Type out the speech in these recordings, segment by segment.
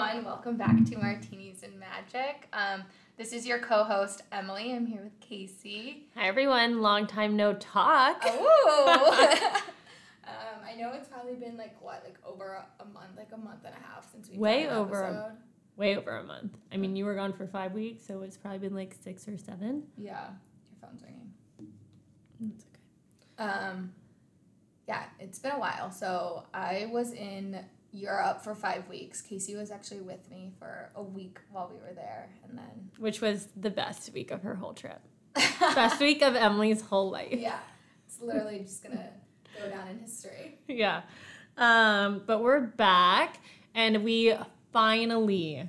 everyone. Welcome back to Martinis and Magic. Um, this is your co-host Emily. I'm here with Casey. Hi everyone, long time no talk. Oh. um, I know it's probably been like what, like over a, month, like a month and a half since we Way over a- episode. Way over a month. I mean, you were gone for five weeks, so it's probably been like six or seven. Yeah, your phone's ringing. It's okay. Um, yeah, it's been a while. So I was in Europe for five weeks. Casey was actually with me for a week while we were there, and then Which was the best week of her whole trip. Best week of Emily's whole life. yeah, it's literally just gonna go down in history. Yeah. Um, but we're back and we finally,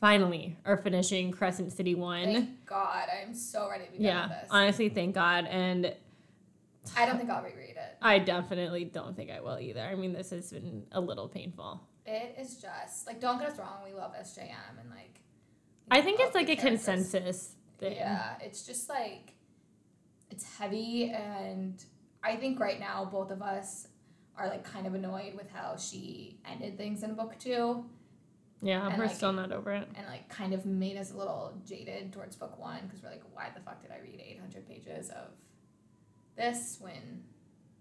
finally are finishing Crescent City 1. Thank God, I'm so ready to be done yeah. with this. Honestly, thank God. And I don't think I'll reread. I definitely don't think I will either. I mean, this has been a little painful. It is just like don't get us wrong, we love SJM and like. I think it's like a characters. consensus thing. Yeah, it's just like it's heavy, and I think right now both of us are like kind of annoyed with how she ended things in book two, Yeah, And, we're like, still not over it. and like kind of made us a little jaded towards book one because we're like, why the fuck did I read eight hundred pages of this when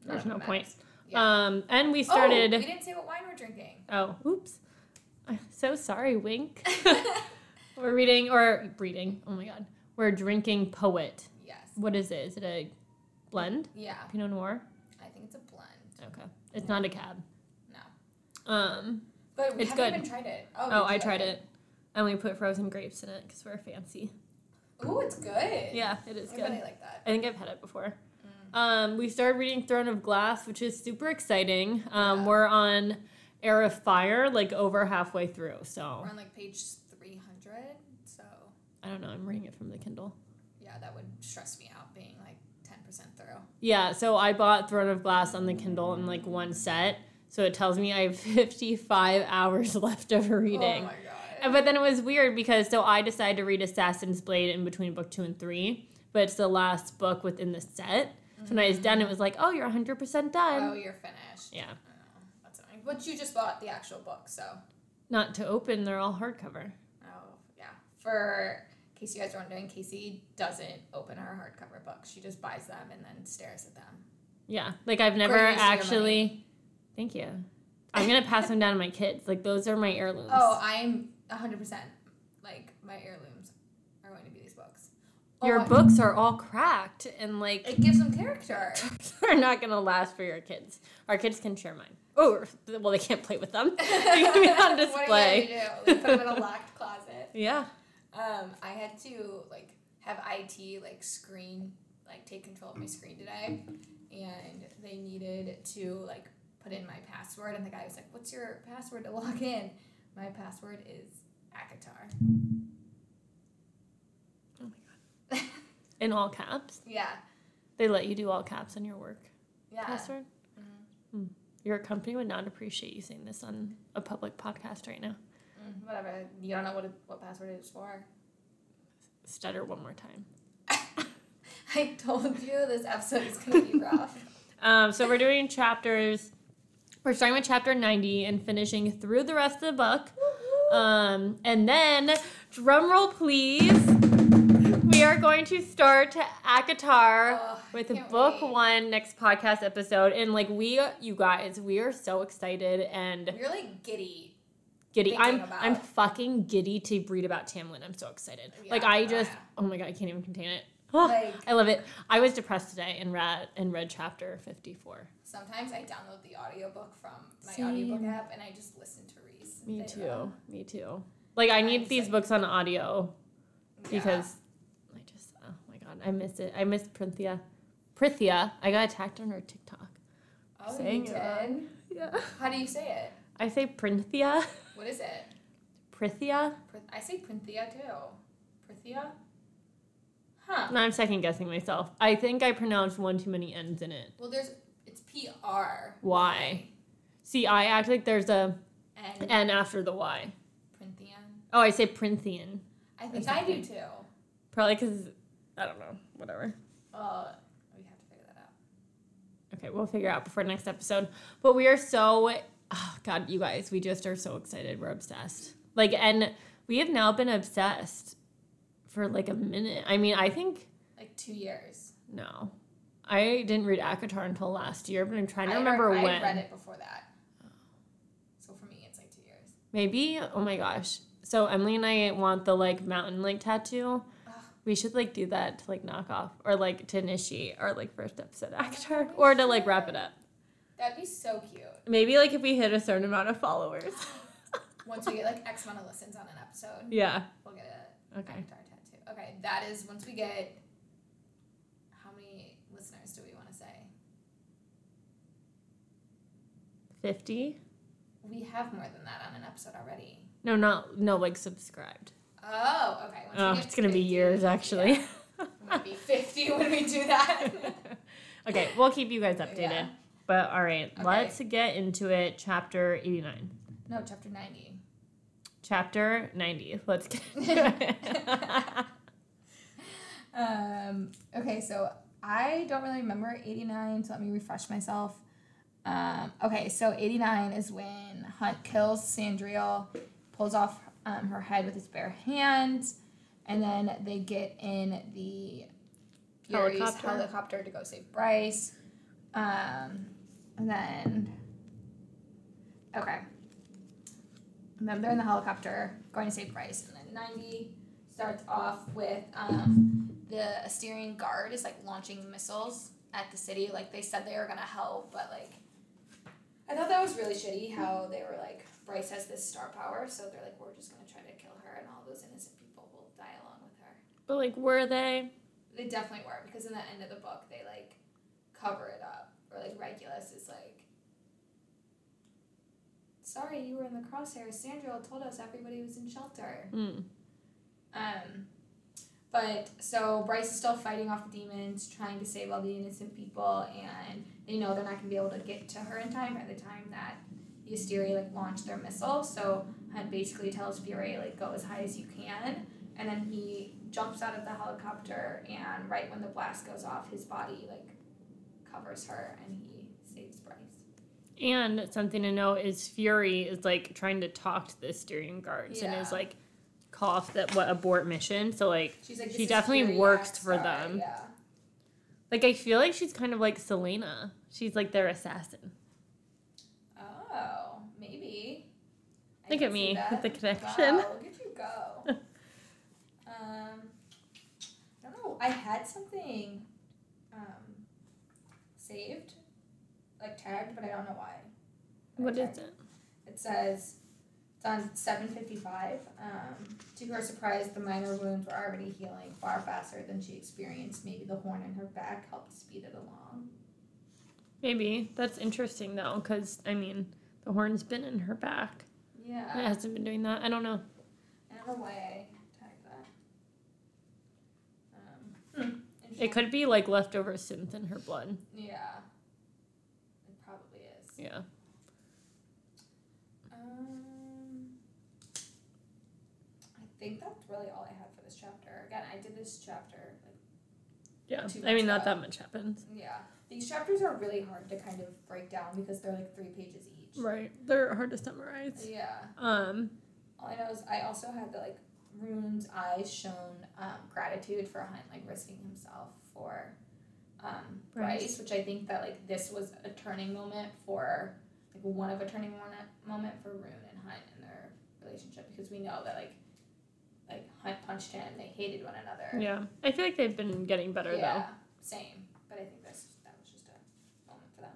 There's no point. Yeah. Um, and we started. Oh, we didn't say what wine we're drinking. Oh, oops. I'm so sorry, Wink. We're reading or reading. Oh my god. We're drinking Poet. yes. What is it? Is it a blend? Yeah, Pinot Noir? I think it's a blend. Okay. It's not a cab. No, Um, but we It's haven't good. even tried it. oh, did I tried it. And we put frozen grapes in it because we're fancy. Ooh, it's good. Yeah, it is Everybody good. like that. I think I've had it before. Um, we started reading Throne of Glass, which is super exciting. Um, Yeah. We're on Heir of Fire, like over halfway through. So We're on like page 300, so I don't know. I'm reading it from the Kindle. yeah, that would stress me out being like 10% through. Yeah, so I bought Throne of Glass on the Kindle in like one set. So it tells me I have 55 hours left of reading. Oh my god. But then it was weird because so I decided to read Assassin's Blade in between book two and three, but it's the last book within the set. So when I was done, it was like, oh, you're 100% done. Oh, you're finished. Yeah. Oh, that's annoying. But you just bought the actual book, so. Not to open, they're all hardcover. Oh, yeah. For in case you guys are wondering, Casey doesn't open her hardcover books. She just buys them and then stares at them. Yeah, like I've never Great use of your actually. Thank you. I'm gonna pass them down to my kids. Like those are my heirlooms. Oh, I'm 100% like my heirlooms are going to be these books. Your Oh, books are all cracked and like It gives them character. they're not gonna last for your kids. Our kids can share mine. Oh, well, they can't play with them. they can be on What are you display. gonna do? Put them in a locked closet. Yeah. Um, I had to like have IT like screen like take control of my screen today, and they needed to like put in my password, and the guy was like, "What's your password to log in?" My password is ACOTAR. Oh my god. In all caps. Yeah, They let you do all caps on your work yeah. password. Mhm. Hmm. Your company would not appreciate you saying this on a public podcast right now. Mm, whatever. You don't know what what password it is for. Stutter one more time. I told you this episode is gonna be rough. Um, so we're doing chapters. We're starting with chapter 90 and finishing through the rest of the book. Um, and then, drum roll please, are going to start ACOTAR Ugh, oh, with book wait. one next podcast episode. And like we, you guys, we are so excited and You're like giddy. giddy. I'm about- I'm fucking giddy to read about Tamlin. I'm so excited. like I just, yeah. oh my god, I can't even contain it. Like I love it. I was depressed today and read and read chapter 54. sometimes I download the audiobook from my Same. audiobook app and I just listen to Rhys. Me too. Me too. Like I need I'm these books on audio Yeah. because I just oh my god, I miss it. I miss Prithia. Prithia. I got attacked on her TikTok. oh, saying you did. Uh, yeah. How do you say it? I say Printhia. What is it? Prithia. Pr- I say Printhia too. Prithia? Huh. No, I'm second guessing myself. I think I pronounced one too many N's in it. Well, there's it's P R. Why? See, I act like there's a And N after the Y. Printhian. Oh, I say Printhian. I think I do too. Probably because I don't know. Whatever. Uh, we have to figure that out. Okay, we'll figure out before next episode. But we are so, oh God, you guys, we just are so excited. We're obsessed. Like, and we have now been obsessed for like a minute. I mean, I think Like two years. no. I didn't read ACOTAR until last year, but I'm trying to I remember read, when. I read it before that. So for me, it's like two years. Maybe. Oh my gosh. So Emily and I want the like mountain like tattoo. We should like do that to like knock off or like to initiate our like first episode ACOTAR we or to like wrap it up. That'd be so cute. Maybe like if we hit a certain amount of followers. Once we get like X amount of listens on an episode, yeah. we'll get a Okay. ACOTAR tattoo. Okay, that is once we get. How many listeners do we want to say? 50? We have more than that on an episode already. No, not no like subscribed. Oh, okay. Once Oh, it's gonna be years actually. yeah, might be fifty when we do that. okay, we'll keep you guys updated. Yeah. But all right, Okay. let's get into it. Chapter 89. no, chapter ninety. Chapter 90. Let's get into it. Um, okay, so I don't really remember 89, so let me refresh myself. Um, okay, so 89 is when Hunt kills Sandriel, pulls off um, her head with his bare hands, and then they get in the Helicopter. helicopter to go save Bryce. Um, and then, okay. And then they're in the helicopter going to save Bryce, and then 90 starts off with um, the Asterian guard is like launching missiles at the city. Like they said they were gonna help, but like I thought that was really shitty how they were like Bryce has this star power, so they're like we're just gonna try to kill her, and all those innocent people will die along with her. but like, were they? They definitely were because in the end of the book they like cover it up, or like Rigelus is like. Sorry, you were in the crosshairs. Sandra told us everybody was in shelter. Hmm. Um, but so Bryce is still fighting off the demons, trying to save all the innocent people, and they know they're not gonna be able to get to her in time by the time that Asteri like launch their missile. So Hunt basically tells Fury like go as high as you can, and then he jumps out of the helicopter, and right when the blast goes off, his body like covers her, and he saves Bryce. And something to note is Fury is like trying to talk to the Styrian guards and is like off that what abort mission. So like She's like She definitely Fury works for sorry." them. Yeah. like I feel like she's kind of like Celaena. She's like their assassin. Oh, maybe. I Look at me with the connection. Wow, look at you go. um, I don't know. I had something um, saved, like tagged, but I don't know why. What is it? It says it's on seven fifty five. Um, to her surprise, the minor wounds were already healing far faster than she experienced. Maybe the horn in her back helped speed it along. Maybe that's interesting though, because I mean the horn's been in her back. It hasn't been doing that. I don't know. I don't know why I tagged that. Um, hmm, It could be like leftover synth in her blood. Yeah. It probably is. Yeah. Um, I think that's really all I had for this chapter. Again, I did this chapter. Like, Yeah. Two I mean, not that much happens. yeah, these chapters are really hard to kind of break down because they're like three pages each. Right. They're hard to summarize. Yeah. Um. All I know is I also had the like Ruhn's eyes shown um, gratitude for Hunt like risking himself for um, Bryce. Bryce, which I think that like this was a turning moment for like one of a turning moment moment for Ruhn and Hunt in their relationship because we know that like like Hunt punched him, they hated one another. Yeah. I feel like they've been getting better though. Yeah, same. But I think that's that was just a moment for them.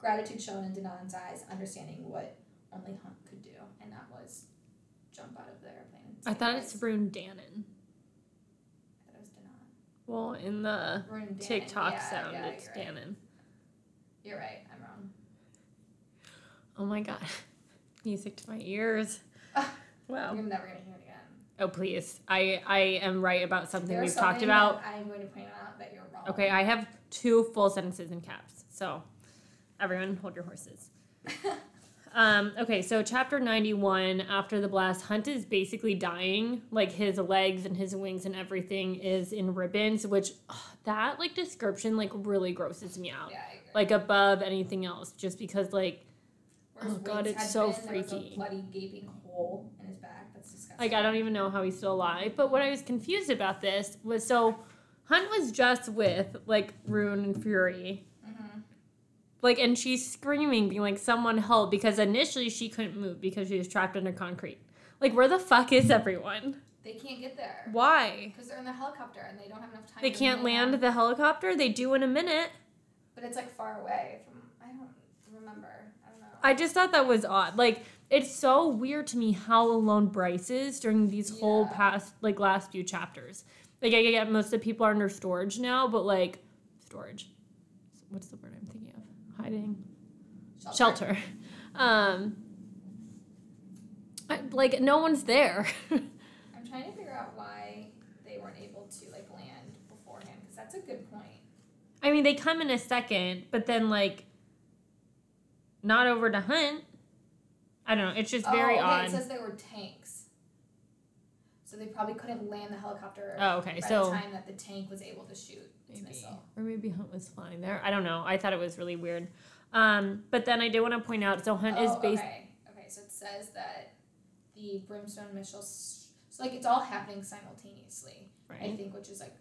Gratitude shown in Danaan's eyes, understanding what only Hunt could do, and that was jump out of the airplane. And. I thought it's Ruhn Danaan. I thought it was Danaan. Well, in the TikTok yeah, sound, yeah, it's you're right. You're right. I'm wrong. Oh my god. Music to my ears. Ah. Wow. You're never gonna hear it again. Oh please. I I am right about something There's we've talked about. I'm going to point out that you're wrong. Okay, I have two full sentences in caps. So everyone hold your horses. Um, okay, so chapter 91, after the blast, Hunt is basically dying. Like his legs and his wings and everything is in ribbons, which ugh, that like description like really grosses me out. yeah, I agree. Like above anything else, just because like Oh, God, it's so been, freaky. a bloody gaping hole in his back. That's disgusting. Like I don't even know how he's still alive. But what I was confused about this was so Hunt was just with like Ruhn and Fury. Like and she's screaming, being like, someone help because initially she couldn't move because she was trapped under concrete. Like where the fuck is everyone? They can't get there Why? because they're in the helicopter and they don't have enough time. They can't land the helicopter? They do in a minute. But it's like far away from. I don't remember. I don't know. I just thought that was odd. Like, it's so weird to me how alone Bryce is during these whole past, like, last few chapters. Like, I get most of the people are under storage now, but, like, storage. What's the word I'm thinking of? Hiding. Shelter. Um, I- like, no one's there. I'm trying to figure out why they weren't able to like land beforehand because that's a good point. I mean, they come in a second, but then, like, not over to hunt. I don't know. It's just very oh, okay, odd. It says they were tanks, so they probably couldn't land the helicopter. oh, okay. by So. the time that the tank was able to shoot Maybe. Or maybe Hunt was flying there. I don't know. I thought it was really weird. Um, but then I did want to point out so Hunt is Oh, based. okay. Okay, so it says that the brimstone missile. So like it's all happening simultaneously. right. I think, which is like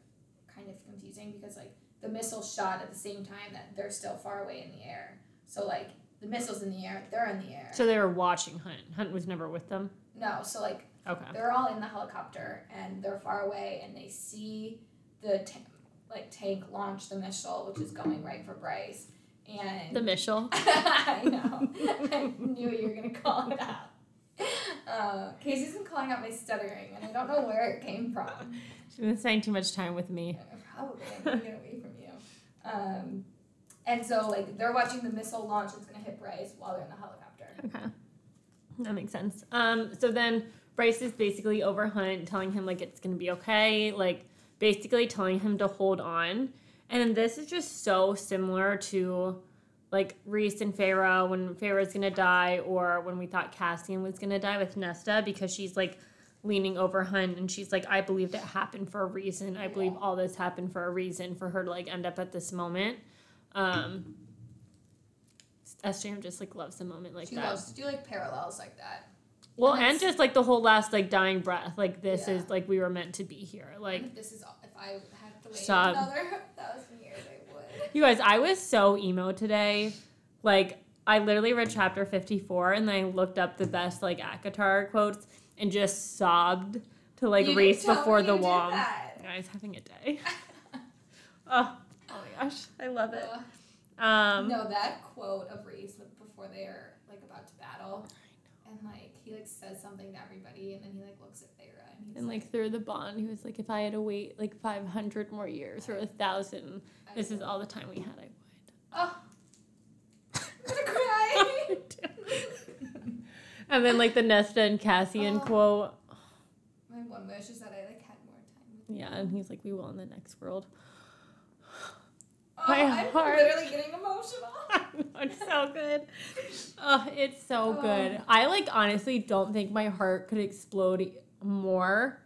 kind of confusing because like the missile shot at the same time that they're still far away in the air. So like the missile's in the air, they're in the air. So they were watching Hunt. Hunt was never with them. no, so like Okay. they're all in the helicopter and they're far away and they see the ta- like tank launch the missile, which is going right for Bryce. And The Mishal. I know. I knew you were gonna call it out. Uh, Casey's been calling out my stuttering, and I don't know where it came from. She's been spending too much time with me. Probably, I'm get away from you. Um, and so, like, they're watching the missile launch. It's gonna hit Bryce while they're in the helicopter. Okay. That makes sense. Um, so then Bryce is basically over Hunt, telling him like it's gonna be okay, like basically telling him to hold on. And this is just so similar to like Rhys and Feyre when Feyre's gonna die, or when we thought Cassian was gonna die with Nesta, because she's like leaning over Hunt and she's like, I believed it happened for a reason. I believe all this happened for a reason for her to like end up at this moment. Um SJM just like loves the moment like she that. loves to do like parallels like that. Well, And and just like the whole last like dying breath, like this Yeah. is like we were meant to be here. Like this is if I had to wait Stop. another thousand years, I would. you guys, I was so emo today. Like I literally read chapter fifty four and then I looked up the best like ACOTAR quotes and just sobbed to like You Rhys didn't tell before the wall. that. Guys, having a day. oh, oh my gosh, I love it. Ugh. Um, no, that quote of Rhys with- before they are like about to battle, he like says something to everybody, and then he like looks at Feyre, and he's and like through the bond, he was like, if I had to wait like five hundred more years or a thousand, this is all the time we had. I would. Oh, I'm gonna cry. and then like the Nesta and Cassian Oh. quote. My one wish is that I like had more time. Yeah, and he's like, "We will in the next world." My I'm heart. literally getting emotional. it's so good. Oh, it's so Oh. good. I like honestly don't think my heart could explode more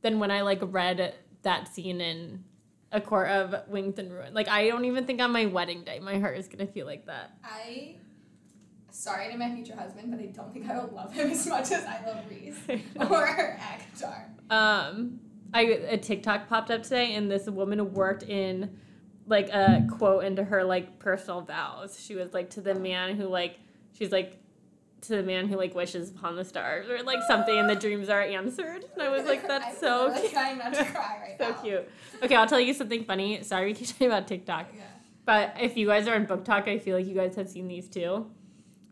than when I like read that scene in A Court of Wings and Ruin. Like I don't even think on my wedding day my heart is gonna feel like that. I, sorry to my future husband, but I don't think I will love him as much as I love Rhys or ACOTAR. um I a TikTok popped up today and this woman worked in like a hmm. quote into her like personal vows. She was like to the man who like she's like to the man who like wishes upon the stars or like something and the dreams are answered. And I was like, that's so cute. trying not to cry right so now. cute. Okay, I'll tell you something funny. Sorry we keep talking about TikTok. Yeah. But if you guys are in book talk, I feel like you guys have seen these too.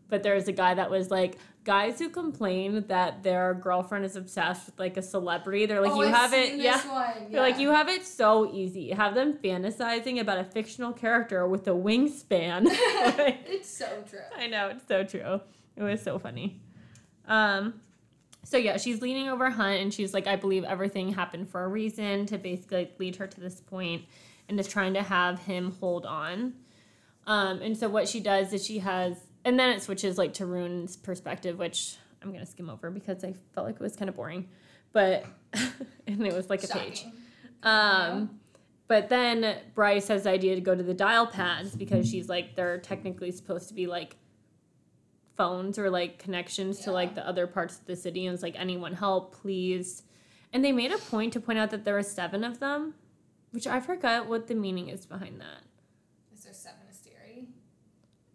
But there's a guy that was like, guys who complain that their girlfriend is obsessed with like a celebrity. They're like, oh, you I've have it, yeah. One. They're like, you have it so easy. Have them fantasizing about a fictional character with a wingspan. It's so true. I know, it's so true. It was so funny. Um, so yeah, she's leaning over Hunt and she's like, I believe everything happened for a reason to basically lead her to this point and is trying to have him hold on. Um, and so what she does is she has, and then it switches like to Ruhn's perspective, which I'm gonna skim over because I felt like it was kind of boring, but and it was like a page. Um, but then Bryce has the idea to go to the dial pads because she's like they're technically supposed to be like phones or like connections to like the other parts of the city and it's like, anyone help, please. And they made a point to point out that there were seven of them, which I forgot what the meaning is behind that. Is there seven Asteri?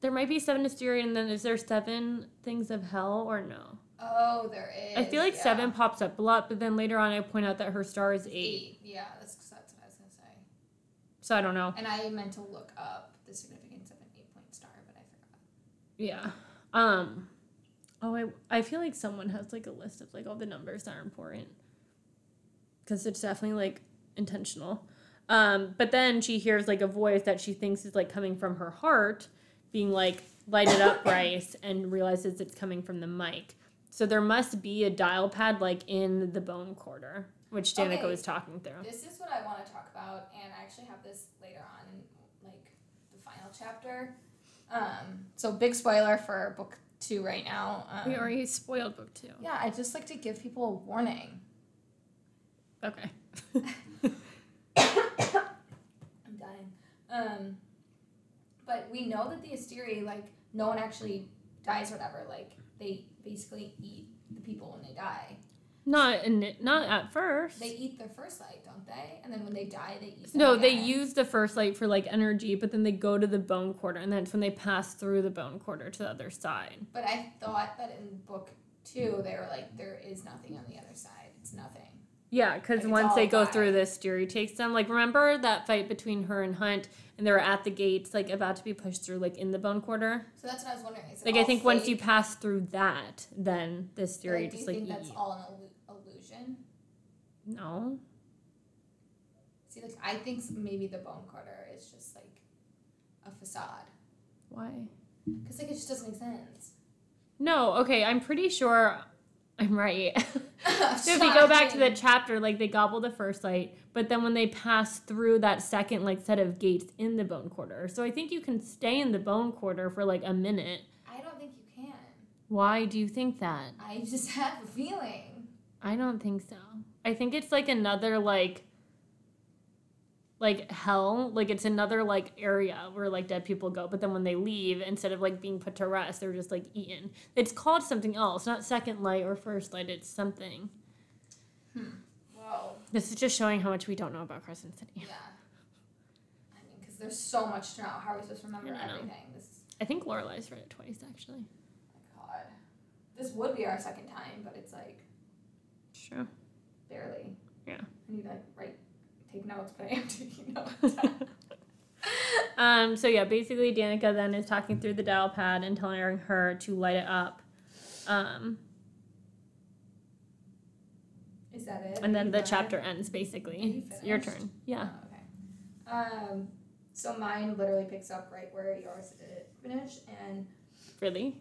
There might be seven Asteri, and then is there seven things of hell or no? Oh, there is. I feel like yeah. seven pops up a lot, but then later on I point out that her star is eight. Eight. Yeah, that's, that's what I was gonna say. So I don't know. And I meant to look up the significance of an eight point star, but I forgot. Yeah. Um. Oh, I I feel like someone has like a list of like all the numbers that are important. Because it's definitely like intentional. Um. But then she hears like a voice that she thinks is like coming from her heart, being like, "Light it up, Bryce," and realizes it's coming from the mic. So there must be a dial pad like in the bone quarter, which Danika Okay. was talking through. This is what I want to talk about, and I actually have this later on in like the final chapter. Um, so big spoiler for book two right now. Um, We already spoiled book two. Yeah, I just like to give people a warning. Okay. I'm dying. Um, but we know that the Asteri, like, no one actually dies or whatever. Like, they basically eat the people when they die. Not in, not at first. They eat their first light, don't they? And then when they die, they eat. No, they use the first light for like energy, but then they go to the bone quarter, and that's when they pass through the bone quarter to the other side. But I thought that in book two, they were like, there is nothing on the other side. It's nothing. Yeah, because Like, once they go through this, Fury takes them. Like, remember that fight between her and Hunt, and they were at the gates, like about to be pushed through, like in the bone quarter. So that's what I was wondering. Like, I think once you pass through that, then this Like, Fury do you just like think eat. that's all an illu- illusion? No, See, like I think maybe the bone quarter is just like a facade, why? because like it just doesn't make sense. No, okay, I'm pretty sure I'm right. So if you go back to the chapter, like they gobble the first light, but then when they pass through that second like set of gates in the bone quarter, so I think you can stay in the bone quarter for like a minute. I don't think you can. Why do you think that? I just have a feeling. I don't think so. I think it's like another like like hell, like it's another like area where like dead people go, but then when they leave, instead of like being put to rest, they're just like eaten. It's called something else, not second light or first light. It's something. Hmm. Whoa. This is just showing how much we don't know about Crescent City. Yeah. I mean, because there's so much to know. How are we supposed to remember I everything? This is I think Lorelai's read it twice actually. Oh my God. This would be our second time, but it's like Sure. barely. Yeah. I need to like write, take notes, but I am taking notes. um, so yeah, basically Danika then is talking through the dial pad and telling her to light it up. Um, is that it? and then the chapter ends basically. you your turn. Yeah. Oh, okay. Um, so mine literally picks up right where yours did finish, and Really?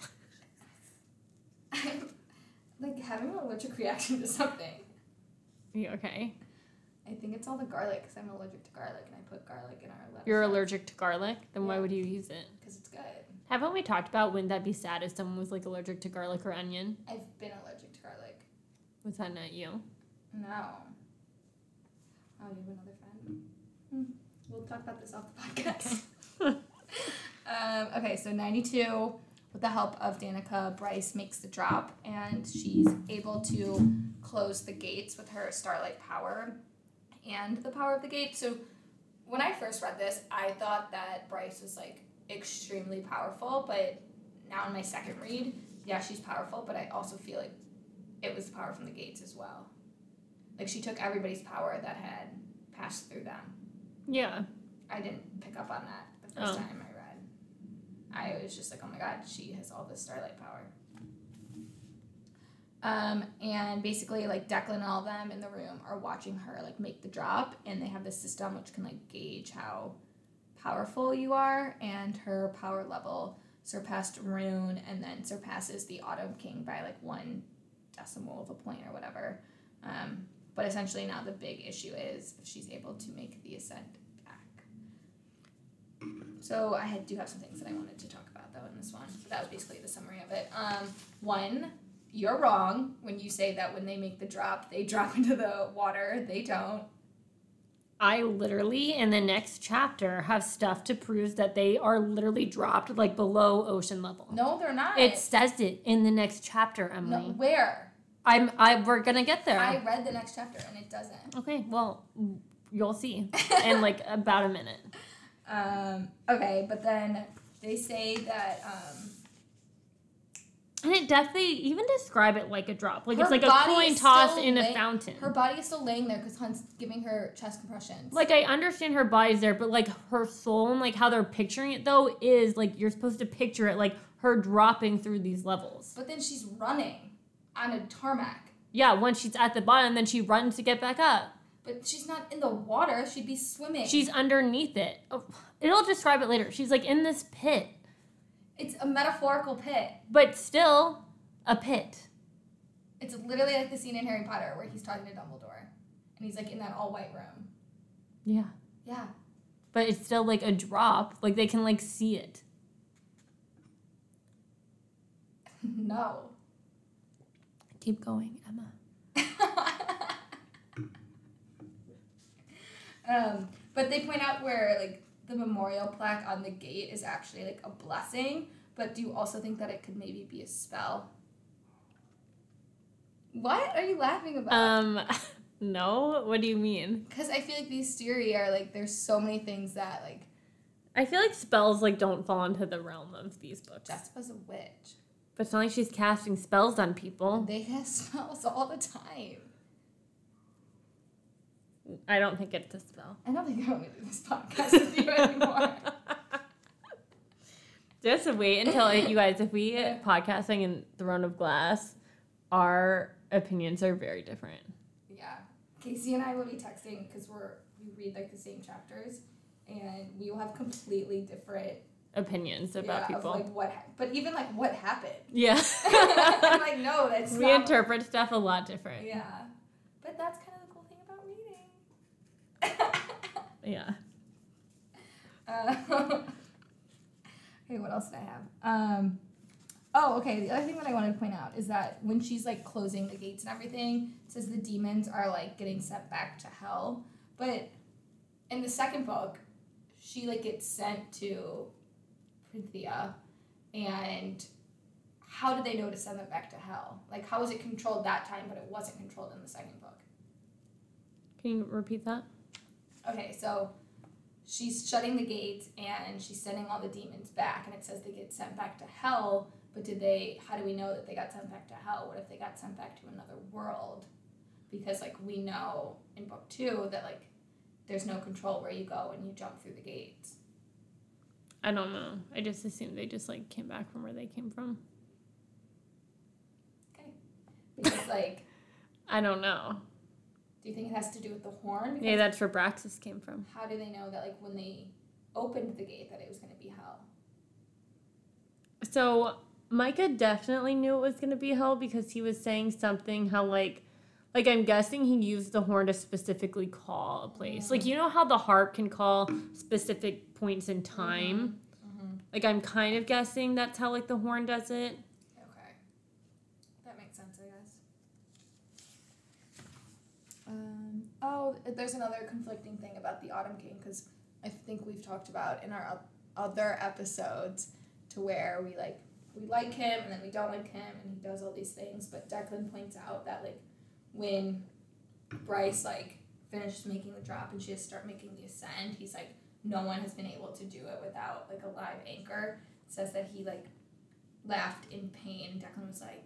I'm like having an allergic reaction to something. Are you okay? I think it's all the garlic because I'm allergic to garlic, and I put garlic in our lettuce. You're allergic to garlic? Then why Yeah. would you use it? because it's good. Haven't we talked about wouldn't that be sad if someone was like allergic to garlic or onion? I've been allergic to garlic. Was that not you? No. Oh, you have another friend. Hmm. We'll talk about this off the podcast. um, okay, so 92, with the help of Danika, Bryce makes the drop and she's able to close the gates with her starlight power and the power of the gate. So when I first read this, I thought that Bryce was like extremely powerful, but now in my second read, yeah, she's powerful, but I also feel like it was the power from the gates as well. Like she took everybody's power that had passed through them. Yeah. I didn't pick up on that the first Oh. time I read. I was just like, oh my god, she has all this starlight power. Um, and basically, like Declan and all of them in the room are watching her like make the drop, and they have this system which can like gauge how powerful you are, and her power level surpassed Ruhn, and then surpasses the Autumn King by like one decimal of a point or whatever. Um, but essentially, now the big issue is if she's able to make the ascent back. So I had, do have some things that I wanted to talk about though in this one. But that was basically the summary of it. Um, one, you're wrong when you say that when they make the drop, they drop into the water. They don't. I literally in the next chapter have stuff to prove that they are literally dropped like below ocean level. No, they're not. It says it in the next chapter, no, Emily. where? I'm I we're gonna get there. I read the next chapter and it doesn't. okay, well, you'll see in like about a minute. Um, okay, but then they say that um, And it definitely even describe it like a drop. Like Her it's like a coin toss in a fountain. her body is still laying there because Hunt's giving her chest compressions. like I understand her body's there, but like her soul and like how they're picturing it though is like you're supposed to picture it like her dropping through these levels. but then she's running on a tarmac. Yeah, once she's at the bottom, then she runs to get back up. But she's not in the water. She'd be swimming. She's underneath it. Oh, it'll describe it later. She's like in this pit, It's a metaphorical pit. but still a pit. It's literally like the scene in Harry Potter where he's talking to Dumbledore, and he's like in that all white room. Yeah. Yeah. But it's still like a drop. Like they can like see it. no. Keep going, Emma. um, but they point out where like the memorial plaque on the gate is actually like a blessing. But do you also think that it could maybe be a spell? What are you laughing about? Um no, what do you mean? Because I feel like these theory are like there's so many things that like I feel like spells like don't fall into the realm of these books. Jessica's a witch. But it's not like she's casting spells on people. They cast spells all the time. I don't think it's a spell. I don't think I want to do this podcast with you anymore. Just wait until you guys, if we podcasting in Throne of Glass, our opinions are very different. Yeah, Casey and I will be texting because we're we read like the same chapters, and we will have completely different Opinions about yeah, people. Of, like what, ha- but even like what happened. yeah. I'm like, no, that's we not. interpret stuff a lot different. yeah, but that's kind of the cool thing about reading. Yeah. Uh, okay, what else did I have? Um, oh, okay. The other thing that I wanted to point out is that when she's like closing the gates and everything, it says the demons are like getting sent back to hell. But in the second book, she like gets sent to Prithia, and how did they know to send them back to hell? Like, how was it controlled that time, but it wasn't controlled in the second book? Can you repeat that? Okay, so she's shutting the gates and she's sending all the demons back, and it says they get sent back to hell. But did they? How do we know that they got sent back to hell? What if they got sent back to another world? Because like we know in book two that like there's no control where you go and you jump through the gates. I don't know. I just assumed they just like came back from where they came from. Okay. Because like, I don't know. Do you think it has to do with the horn? Because Maybe that's where Braxis came from. how do they know that like when they opened the gate that it was going to be hell? So Micah definitely knew it was gonna be hell because he was saying something how like like I'm guessing he used the horn to specifically call a place. Like you know how the harp can call specific points in time? Mm-hmm. Like I'm kind of guessing that's how like the horn does it. Okay. That makes sense, I guess. Um, oh, there's another conflicting thing about the Autumn King because I think we've talked about in our other episodes to where we like we like him and then we don't like him and he does all these things. But Declan points out that like when Bryce like finishes making the drop and she has to start making the ascent, he's like no one has been able to do it without like a live anchor. Says that he like laughed in pain. Declan was like,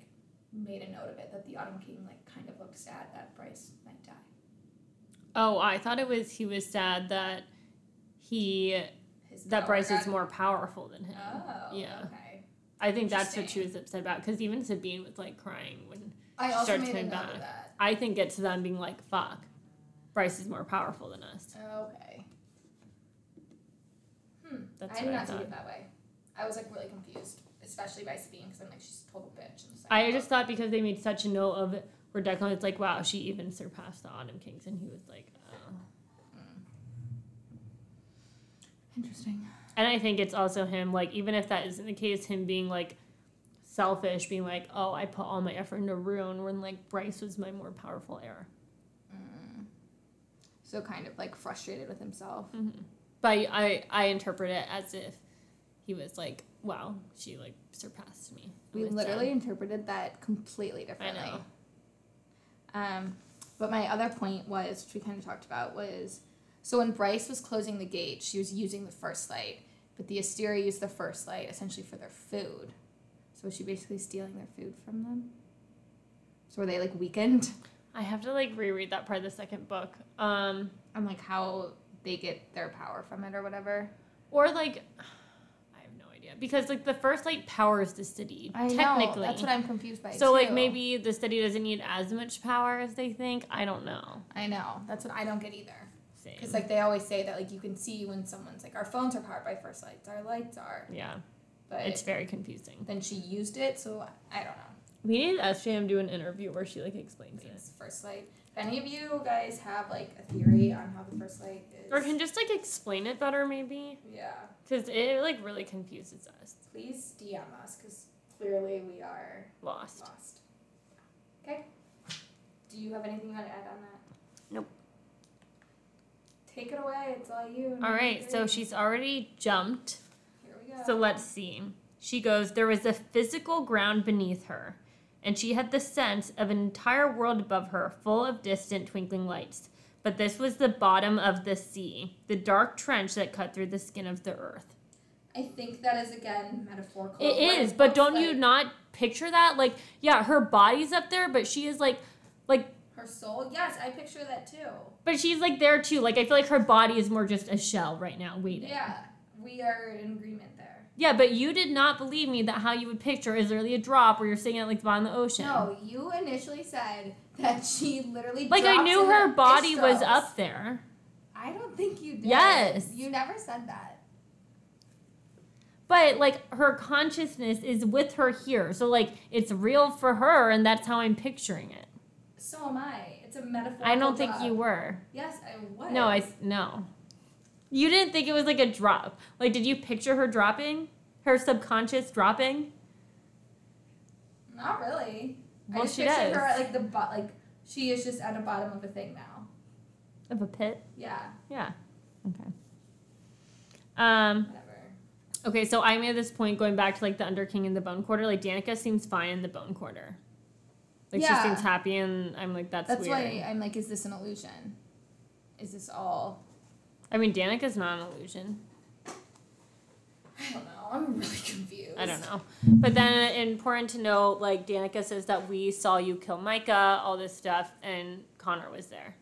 made a note of it that the Autumn King like kind of looked sad that Bryce. Oh, I thought it was he was sad that he His that Bryce is more powerful than him. Oh, Yeah. Okay. I think that's what she was upset about because even Sabine was like crying when I She also starts coming back. that. I think it's them being like, fuck, Bryce is more powerful than us. Okay. Hmm. That's I did not see it that way. I was like really confused, especially by Sabine because I'm like she's a total bitch. I just thought because they made such a note of it where Declan was like, wow, she even surpassed the Autumn Kings. And he was like, oh. interesting. And I think it's also him, like, even if that isn't the case, him being like selfish, being like, oh, I put all my effort into Ruhn when like Bryce was my more powerful heir. Mm. So kind of like frustrated with himself. But I, I I interpret it as if he was like, wow, she like surpassed me. We literally them. interpreted that completely I differently. know. Um, but my other point was, which we kind of talked about, was so when Bryce was closing the gate, she was using the first light, but the Asteria used the first light essentially for their food. So was she basically stealing their food from them? So were they like weakened? I have to like reread that part of the second book. Um, And like how they get their power from it or whatever? or like, I have no idea because like the first light powers the city I technically. know. That's what I'm confused by. so like maybe the city doesn't need as much power as they think. I don't know. I know. That's what I don't get either. Because like they always say that like you can see when someone's like our phones are powered by first lights, our lights are, yeah, but it's very confusing. then she used it, so I don't know. We need SJM do an interview where she like explains it. First light. If any of you guys have like a theory on how the first light is, Or can just like explain it better maybe yeah, because it like really confuses us. please DM us because clearly we are Lost. lost. Okay. Do you have anything you want to add on that? Nope. Take it away. It's all you. All right, so she's already jumped. Here we go. So let's see. She goes, There was a physical ground beneath her, and she had the sense of an entire world above her, full of distant twinkling lights. But this was the bottom of the sea, the dark trench that cut through the skin of the earth. I think that is again metaphorical. It is, but don't you not picture that? Like, yeah, her body's up there, but she is like, like, Her soul? Yes, I picture that too. but she's like there too. Like, I feel like her body is more just a shell right now, waiting. Yeah, we are in agreement. Yeah, but you did not believe me that how you would picture is literally a drop where you're sitting at like the bottom of the ocean. No, you initially said that she literally Like I knew her body was up there. I don't think you did. Yes. You never said that. But like her consciousness is with her here. So like it's real for her and that's how I'm picturing it. So am I. It's a metaphor. I don't think you were. Yes, I was. No, I no. You didn't think it was like a drop. Like did you picture her dropping? Her subconscious dropping? Not really. I Well, just she pictured does. her at like the bot. Like she is just at the bottom of a thing now. Of a pit? Yeah. Yeah. Okay. Um Whatever. okay, so I'm at this point going back to like the Under King and the Bone Quarter. Like Danika seems fine in the Bone Quarter. Like Yeah. she seems happy and I'm like that's, weird. That's weird. why I'm like, is this an illusion? Is this all? I mean Danika's not an illusion. I don't know. I'm really confused. I don't know. But then important to note, like Danika says that we saw you kill Micah, all this stuff, and Connor was there.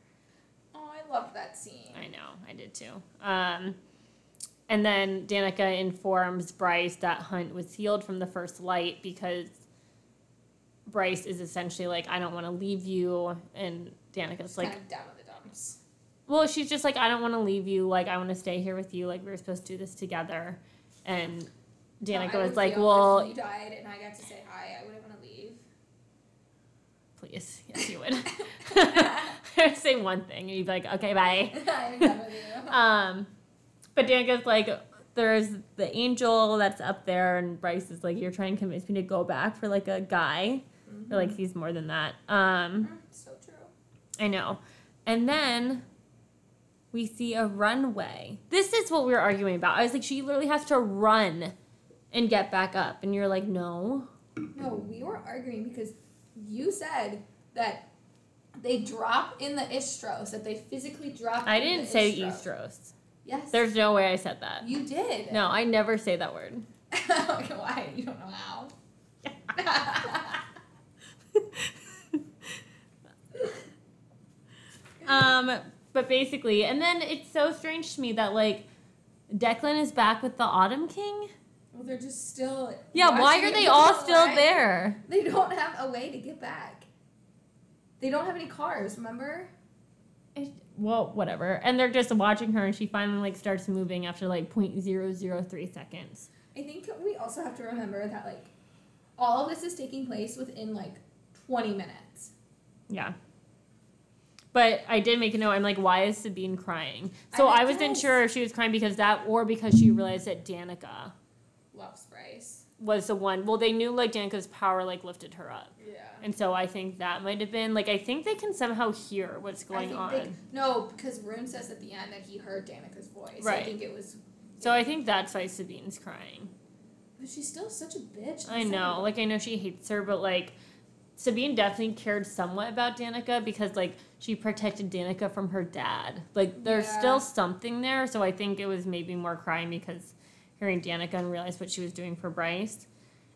Oh, I loved that scene. I know, I did too. Um, and then Danika informs Bryce that Hunt was healed from the first light because Bryce is essentially like, I don't want to leave you, and Danika's like, kind of down in the dumps. Well, she's just like, I don't want to leave you. Like, I want to stay here with you. Like, we were supposed to do this together. And Danika I was like, well, if you died and I got to say hi, I wouldn't want to leave. please, yes, you would. Say one thing, and you'd be like, okay, bye. I'm done with you. Um, but Danika's like, there's the angel that's up there, and Bryce is like, you're trying to convince me to go back for like a guy. Or like, he's more than that. Um, Mm, so true. I know. And then we see a runway. This is what we were arguing about. I was like, she literally has to run and get back up. And you're like, no. No, we were arguing because you said that they drop in the Istros, that they physically drop. I didn't say Istros. Eastros. Yes. There's no way I said that. You did. No, I never say that word. okay, why? You don't know how. Um, but basically, and then it's so strange to me that like Declan is back with the Autumn King. well, they're just still. Yeah, why are they all still there? They don't have a way to get back. They don't have any cars, remember? It- well, whatever. And they're just watching her, and she finally like starts moving after like point zero zero three seconds. I think we also have to remember that like all of this is taking place within like 20 minutes. Yeah. But I did make a note. I'm like, why is Sabine crying? So I I wasn't sure if she was crying because that or because she realized that Danika. Loves Bryce. was the one. Well, they knew like Danika's power like lifted her up, Yeah. and so I think that might have been like I think they can somehow hear what's going on. they- no, because Ruhn says at the end that he heard Danika's voice. Right. I think it was. So I think that's why Sabine's crying. But she's still such a bitch. I know, like I know she hates her, but like Sabine definitely cared somewhat about Danika because like she protected Danika from her dad. Like there's Yeah. still something there, so I think it was maybe more crying because hearing Danika and realized what she was doing for Bryce.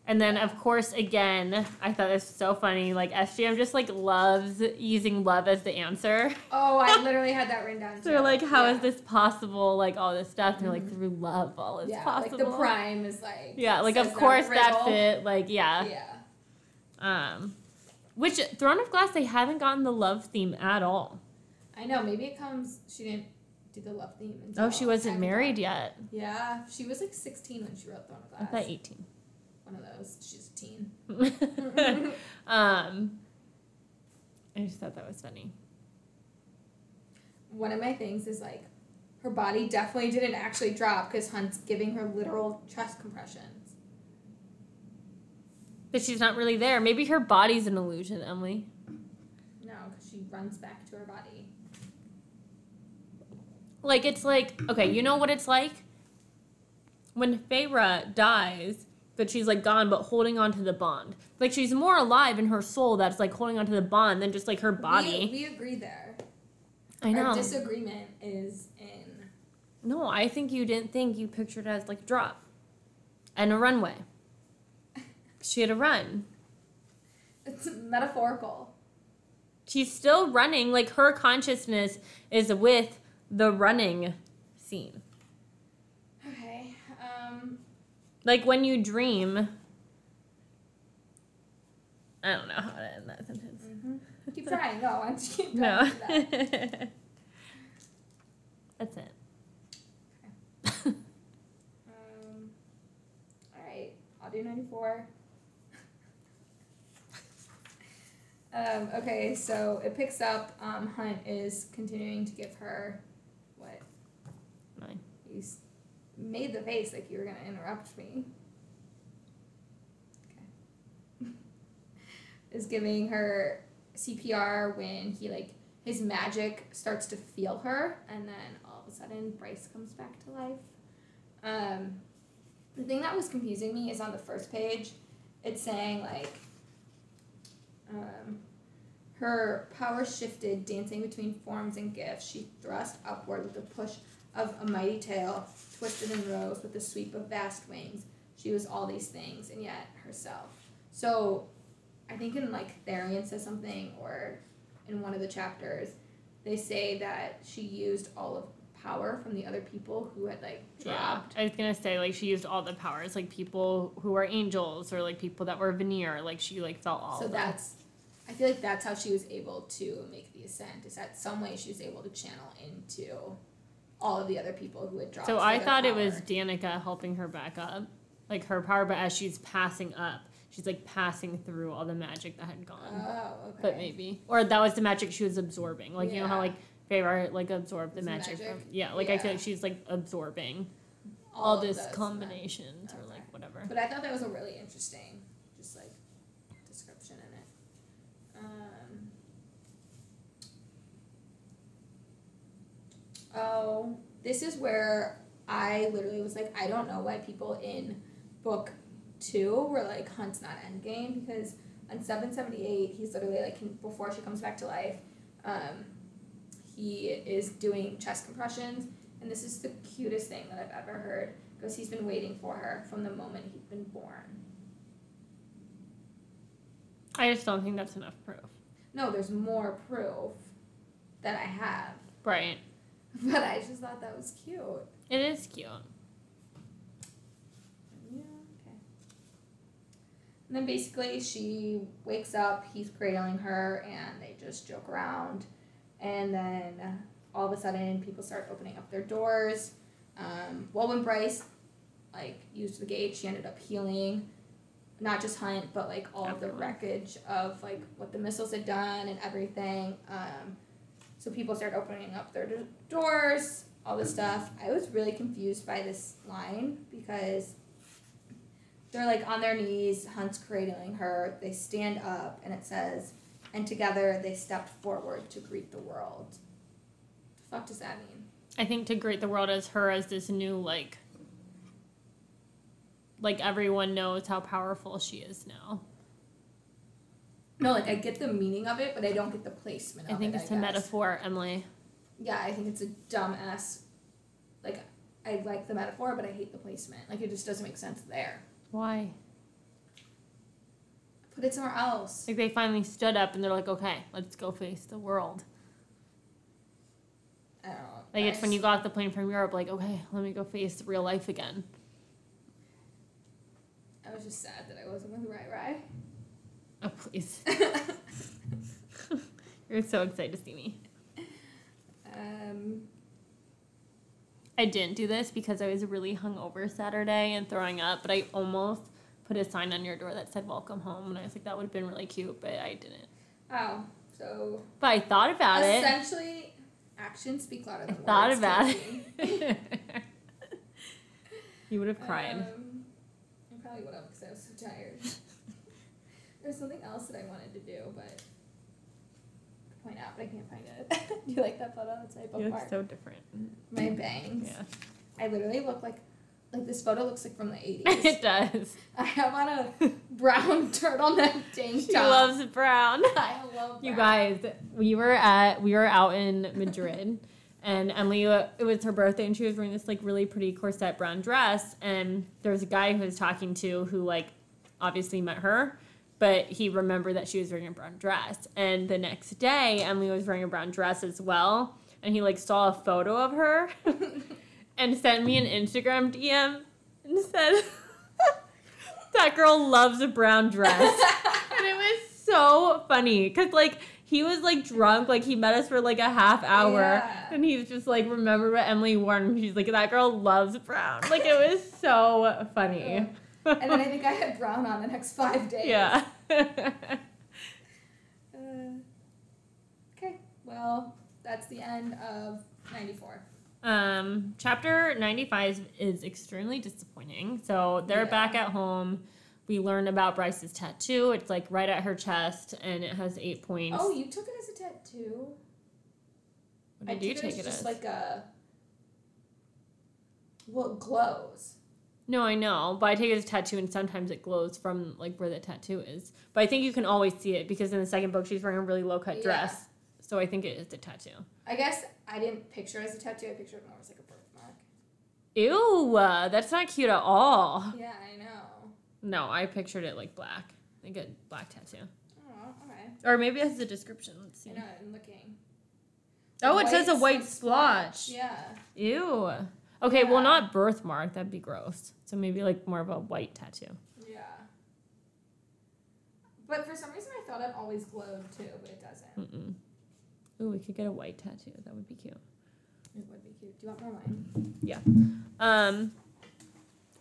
And then of course again, I thought this was so funny. Like SJM just like loves using love as the answer. Oh, I literally had that written down. So too. like, how is Yeah. this possible? Like all this stuff. And they're like Mhm. through love, all is possible. yeah, possible. like the prime is like. yeah, like of that course that's riddle. it. Like yeah. Yeah. Um, which Throne of Glass they haven't gotten the love theme at all. I know. Maybe it comes. She didn't do the love theme. Oh, she wasn't married yet. Yeah, she was like 16 when she wrote Throne of I Glass. thought eighteen. One of those. She's a teen. um, I just thought that was funny. One of my things is like, her body definitely didn't actually drop because Hunt's giving her literal chest compressions. But she's not really there. Maybe her body's an illusion, Emily. No, because she runs back to her body. Like it's like okay, you know what it's like when Feyre dies, but she's like gone, but holding on to the bond. Like she's more alive in her soul that's like holding on to the bond than just like her body. We, we agree there. I know. Our disagreement is in. No, I think you didn't think you pictured it as like drop and a runway. She had to run. It's metaphorical. She's still running. Like her consciousness is with the running scene. Okay. Um. Like when you dream. I don't know how to end that sentence. Mm-hmm. Keep trying. No, I want you keep? No. That? That's it. Okay. um, all right. I'll do 94. Um, okay, so it picks up. Um, Hunt is continuing to give her what? Nine. You s- made the face like you were gonna interrupt me. Okay. is giving her CPR when he like his magic starts to feel her, and then all of a sudden Bryce comes back to life. Um, the thing that was confusing me is on the first page, it's saying like. Um, her power shifted, dancing between forms and gifts. She thrust upward with the push of a mighty tail, twisted and rose with the sweep of vast wings. She was all these things and yet herself. So, I think in like Therian says something, or in one of the chapters, they say that she used all of power from the other people who had like Yeah, dropped. I was gonna say like she used all the powers, like people who are angels or like people that were Vanir. Like she like felt all. So of them. that's, I feel like that's how she was able to make the ascent. Is that some way she was able to channel into all of the other people who had dropped. So I thought it was. Danika helping her back up, like her power, but as she's passing up, she's like passing through all the magic that had gone. Oh, okay. But maybe, or that was the magic she was absorbing. Like you know how Yeah. like Feyre like absorbed the magic, magic. from yeah. Like I feel like she's like absorbing all, of this combinations or like whatever. But I thought that was a really interesting, just like description in it. Um, oh, this is where I literally was like, I don't know why people in book two were like, Hunt's not endgame because on seven seventy eight, he's literally like before she comes back to life, um, he is doing chest compressions, and this is the cutest thing that I've ever heard because he's been waiting for her from the moment he'd been born. I just don't think that's enough proof. No, there's more proof that I have, Right. but I just thought that was cute. It is cute. Yeah, okay. And then basically she wakes up, he's cradling her, and they just joke around. And then all of a sudden, people start opening up their doors. Um, well, when Bryce like used the gate, she ended up healing not just Hunt, but like all of the wreckage of like what the missiles had done and everything. Um, so people start opening up their doors, all this stuff. I was really confused by this line because they're like on their knees. Hunt's cradling her. They stand up, and it says, "And together they stepped forward to greet the world." The fuck does that mean? I think to greet the world as her as this new like like everyone knows how powerful she is now. No, like I get the meaning of it, but I don't get the placement. I of think it, it's a guess. metaphor, Emily. Yeah, I think it's a dumbass. Like, I like the metaphor, but I hate the placement. Like, it just doesn't make sense there. Why? Put it somewhere else. Like they finally stood up and they're like, okay, let's go face the world. I don't know. Like it's when you got off the plane from Europe, like, okay, let me go face real life again. I was just sad that I wasn't with Rai Rai. Oh please. You're so excited to see me. um, I didn't do this because I was really hungover Saturday and throwing up, but I almost put a sign on your door that said welcome home and I was like that would have been really cute, but I didn't. oh, so But I thought about it. essentially, actions speak louder I than words. thought about it. you would have cried. Um, I probably would have because I was so tired. There's something else that I wanted to do, but point out, but I can't find it. do you like that photo? That's my you look so different. my bangs. Yeah. I literally look like like this photo looks like from the 80s. it does. I have on a brown turtleneck tank top. She loves brown. I love brown. You guys, we were at we were out in Madrid, and Emily uh, it was her birthday, and she was wearing this like really pretty corset brown dress, and there was a guy who was talking to who like obviously met her, but he remembered that she was wearing a brown dress, and the next day Emily was wearing a brown dress as well, and he like saw a photo of her, and sent me an Instagram DM and said. That girl loves a brown dress. And it was so funny because like he was like drunk, like he met us for like a half hour, Yeah. and he's just like remember what Emily wore, and she's like that girl loves brown. Like it was so funny. Oh. And then I think I had brown on the next five days. yeah. Uh, okay, well, that's the end of 94. um, chapter ninety five is extremely disappointing. So they're Yeah. back at home. We learn about Bryce's tattoo. It's like right at her chest, and it has eight points. Oh, you took it as a tattoo? what I do you take it it as just as? like a. Well, it glows. No, I know, but I take it as a tattoo, and sometimes it glows from like where the tattoo is. But I think you can always see it because in the second book she's wearing a really low cut Yeah. dress, so I think it is a tattoo. I guess I didn't picture it as a tattoo. I pictured it more as like a birthmark. Ew, uh, that's not cute at all. Yeah, I know. No, I pictured it like black, like a black tattoo, Oh, okay. or maybe that's the description. Let's see. I know. I'm looking. Oh, it says a White white splotch. splotch. Yeah. Ew. Okay, well, not birthmark. That'd be gross. So maybe like more of a white tattoo. Yeah. But for some reason, I thought it always glowed too, but it doesn't. Mm-mm. Ooh, we could get a white tattoo. That would be cute. It would be cute. Do you want more wine? Yeah. Um,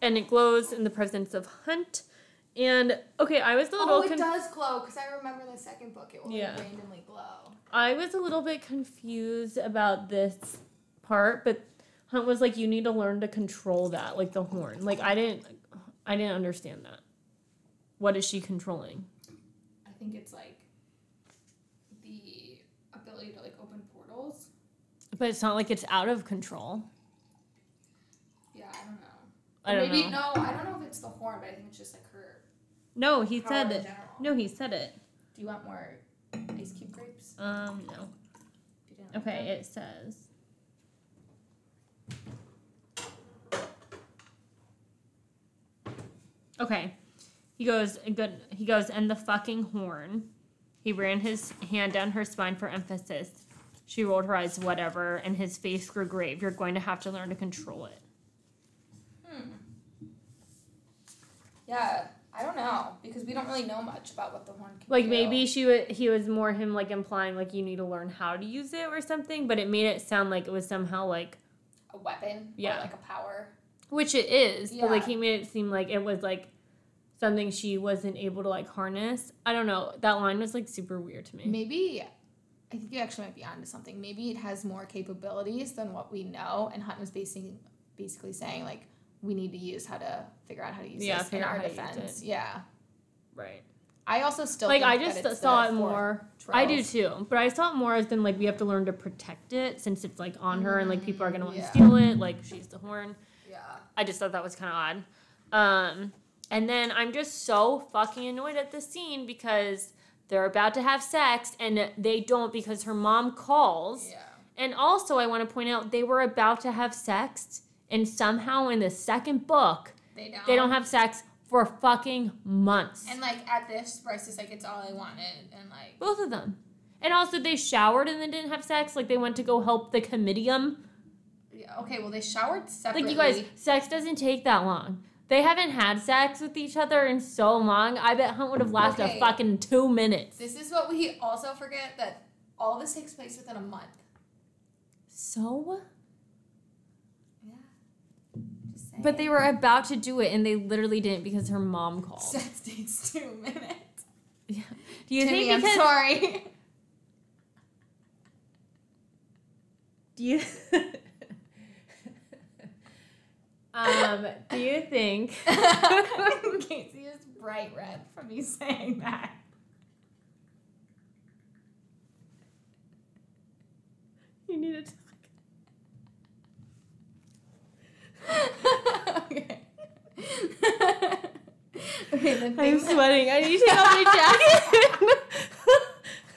and it glows in the presence of Hunt. And okay, I was a little Oh, it does glow because I remember in the second book it will Yeah. randomly glow. I was a little bit confused about this part, but Hunt was like, "You need to learn to control that, like the horn." Like I didn't, I didn't understand that. What is she controlling? I think it's like the ability to like open portals. But it's not like it's out of control. Yeah, I don't know. I don't Maybe know. no, I don't know if it's the horn, but I think it's just like her No, he said it. general. No, he said it. Do you want more ice cube grapes? Um, no. Okay, it says. Okay. He goes good he goes and the fucking horn. He ran his hand down her spine for emphasis. She rolled her eyes, whatever, and his face grew grave. You're going to have to learn to control it. Hmm. Yeah, I don't know because we don't really know much about what the horn can Like do. maybe she wa he was more him like implying like you need to learn how to use it or something, but it made it sound like it was somehow like a weapon Yeah. or like a power. Which it is, but like he made it seem like it was like something she wasn't able to like harness. I don't know. That line was like super weird to me. Maybe I think you actually might be onto something. Maybe it has more capabilities than what we know, and Hunt was basically basically saying like we need to use how to figure out how to use Yeah, this in our how to use defense. Yeah. Right. I also still Like I just saw it more. I do too, but I saw it more as in like we have to learn to protect it since it's like on her and like people are gonna want yeah. to steal it. Like she's the horn. I just thought that was kind of odd. Um, and then I'm just so fucking annoyed at this scene because they're about to have sex and they don't because her mom calls. Yeah. And also, I want to point out they were about to have sex, and somehow in the second book, They don't. they don't have sex for fucking months. And like at this, Bryce is like, it's all I wanted, and like, Both of them. And also, they showered and then didn't have sex. Like they went to go help the comitium. Okay, well they showered separately. Like you guys, sex doesn't take that long. They haven't had sex with each other in so long. I bet Hunt would have lasted Okay. a fucking two minutes. This is what we also forget that all this takes place within a month. So, Yeah. But they were about to do it and they literally didn't because her mom called. sex takes two minutes. Yeah. Do you Timmy, think I'm sorry. do you um do you think Casey is bright red from me saying that. you need to talk. okay. okay, I'm sweating. I need to take off my jacket.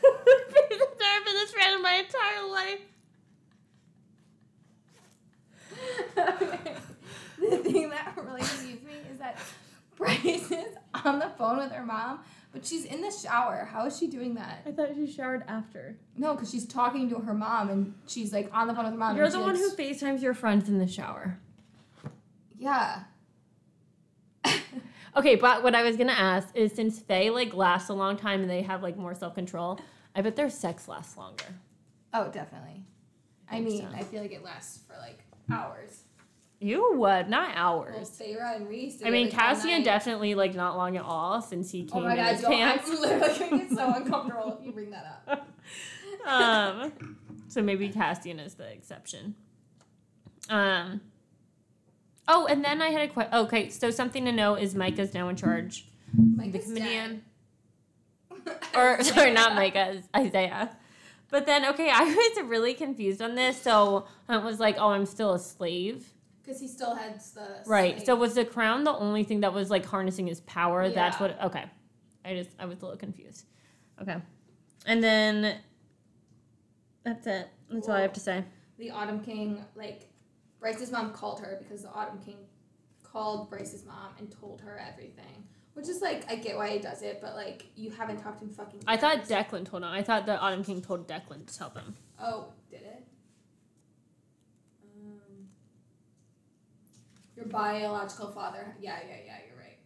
I've been for this of my entire life. Okay. The thing that really confused me is that Bryce is on the phone with her mom, but she's in the shower. How is she doing that? I thought she showered after. No, because she's talking to her mom and she's like on the phone with her mom. You're and the one like, who FaceTimes your friends in the shower. Yeah. Okay, but what I was gonna ask is since Fae like lasts a long time and they have like more self control, I bet their sex lasts longer. oh, definitely. I think mean, so. I feel like it lasts for like hours. You would, not Well, hours. Sarah and Rhys. I mean, like, Cassian definitely like not long at all since he came Oh came my in god, his pants. I'm literally gonna get so uncomfortable if you bring that up. um, so maybe Cassian is the exception. Um. Oh, and then I had a question. Okay, so something to know is Micah's now in charge. Mike the comedian, or sorry, not Micah, it's Isaiah. But then, okay, I was really confused on this. So Hunt was like, "Oh, I'm still a slave." Because he still has the Right. slave- So was the crown the only thing that was like harnessing his power? That's what. Okay. I just I was a little confused. Okay. And then that's it. That's all I have to say. the Autumn King, like Bryce's mom called her because the Autumn King called Bryce's mom and told her everything. Which is like I get why he does it, but like you haven't talked to him fucking. I thought. Declan told him. I thought the Autumn King told Declan to tell them. Oh, did it? Your biological father. Yeah, yeah, yeah. You're right.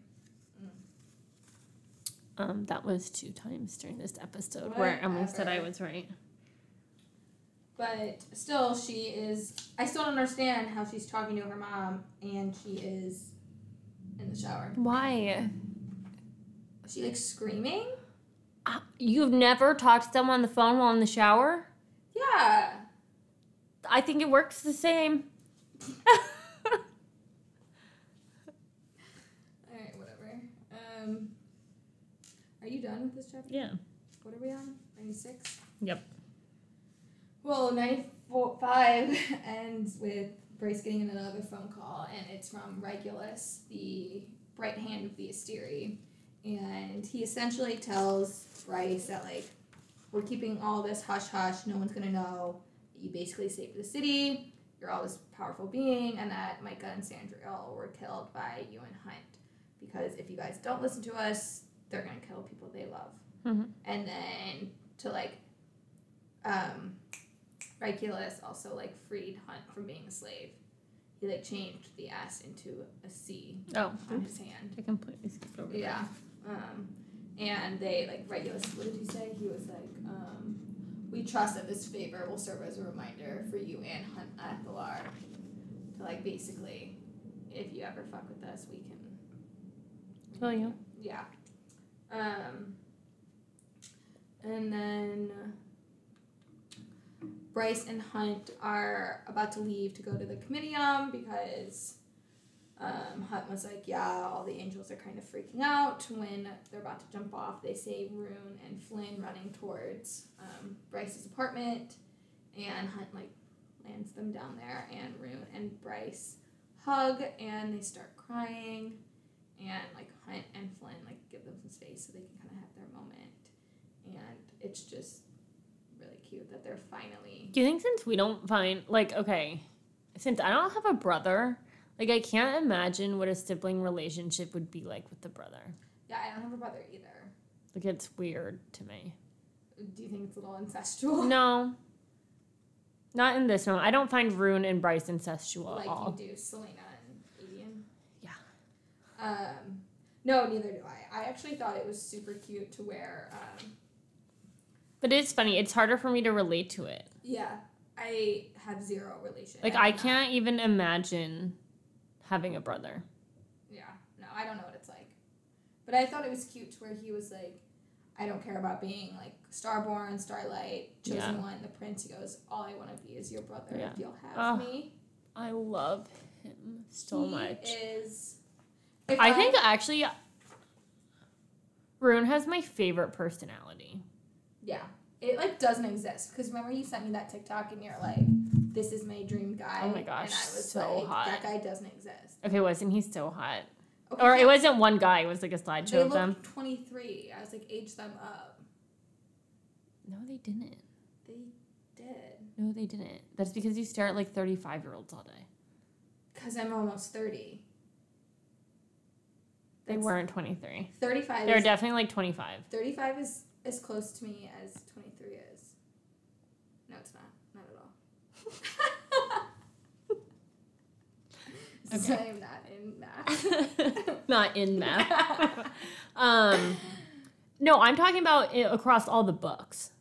Um, that was two times during this episode where Emily said I was right. But still, she is. I still don't understand how she's talking to her mom and she is in the shower. Why? Is she like screaming? Uh, You've never talked to someone on the phone while in the shower? Yeah. I think it works the same. Alright, whatever. Um, are you done with this chapter? yeah. What are we on? 96? Yep. Well, 95 ends with Bryce getting another phone call, and it's from Rigelus, the right hand of the Asteri. And he essentially tells Bryce that, like, we're keeping all this hush hush, no one's gonna know. You basically saved the city, you're all this powerful being, and that Micah and Sandriel were killed by you and Hunt. Because if you guys don't listen to us, they're gonna kill people they love. Mhm. And then to, like, um, Rigelus also like freed Hunt from being a slave. He like changed the S into a C Oh, on his hand. I completely skipped over Yeah. Um, and they like Rigelus. What did he say? He was like, um, "We trust that this favor will serve as a reminder for you and Hunt Athalar to like basically, if you ever fuck with us, we can. Kill you. yeah. Um, and then Bryce and Hunt are about to leave to go to the comitium because Um, Hunt was like, yeah, all the angels are kind of freaking out when they're about to jump off. They say Ruhn and Flynn running towards um, Bryce's apartment, and Hunt like lands them down there, and Ruhn and Bryce hug, and they start crying, and like Hunt and Flynn like give them some space so they can kind of have their moment, and it's just really cute that they're finally. Do you think since we don't find like okay, since I don't have a brother, like I can't imagine what a sibling relationship would be like with the brother. Yeah, I don't have a brother either. Like it's weird to me. Do you think it's a little incestual? No. Not in this one. I don't find Ruhn and Bryce incestual like at all. you do Celaena and Aedion. Yeah. Um, no, neither do I. I actually thought it was super cute to wear. Um, But it's funny. It's harder for me to relate to it. yeah, I have zero relation. Like I'm I can't even imagine having a brother. Yeah, no, I don't know what it's like. But I thought it was cute to where he was like, I don't care about being like Starborn, Starlight, Chosen Yeah. One, the Prince. He goes, All I want to be is your brother Yeah. if you'll have Oh, me. I love him so he much. Is. If I think actually Ruhn has my favorite personality. Yeah. It like doesn't exist because remember you sent me that TikTok and you're like, "This is my dream guy." Oh my gosh, and I was so like, hot. That guy doesn't exist. Okay, wasn't he so hot? Okay, Or it wasn't one guy, it was like a slideshow of them. 23. I was like, age them up. No, they didn't. They did. No, they didn't. That's because you stare at like 35 year olds all day. Because I'm almost 30. They That's- weren't 23. 35 They were is, definitely like 25. 35 is as close to me as 23 is. No, it's not. Not at all. Since Okay. I am not in math. Not in math. um, no, I'm talking about it across all the books,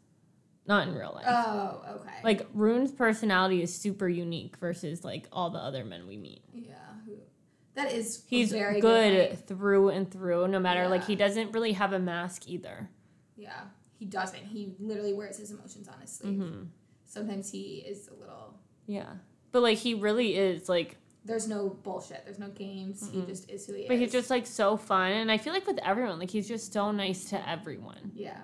not in real life. oh, okay. like Ruhn's personality is super unique versus like all the other men we meet. yeah, who, that is He's very good point. through and through, no matter like he doesn't really have a mask either. Yeah, he doesn't. He literally wears his emotions on his sleeve. hmm Sometimes he is a little. Yeah, but like he really is like, There's no bullshit. There's no games. He Mm-mm. just is who he but is. But he's just like so fun, and I feel like with everyone, like he's just so nice to everyone. yeah.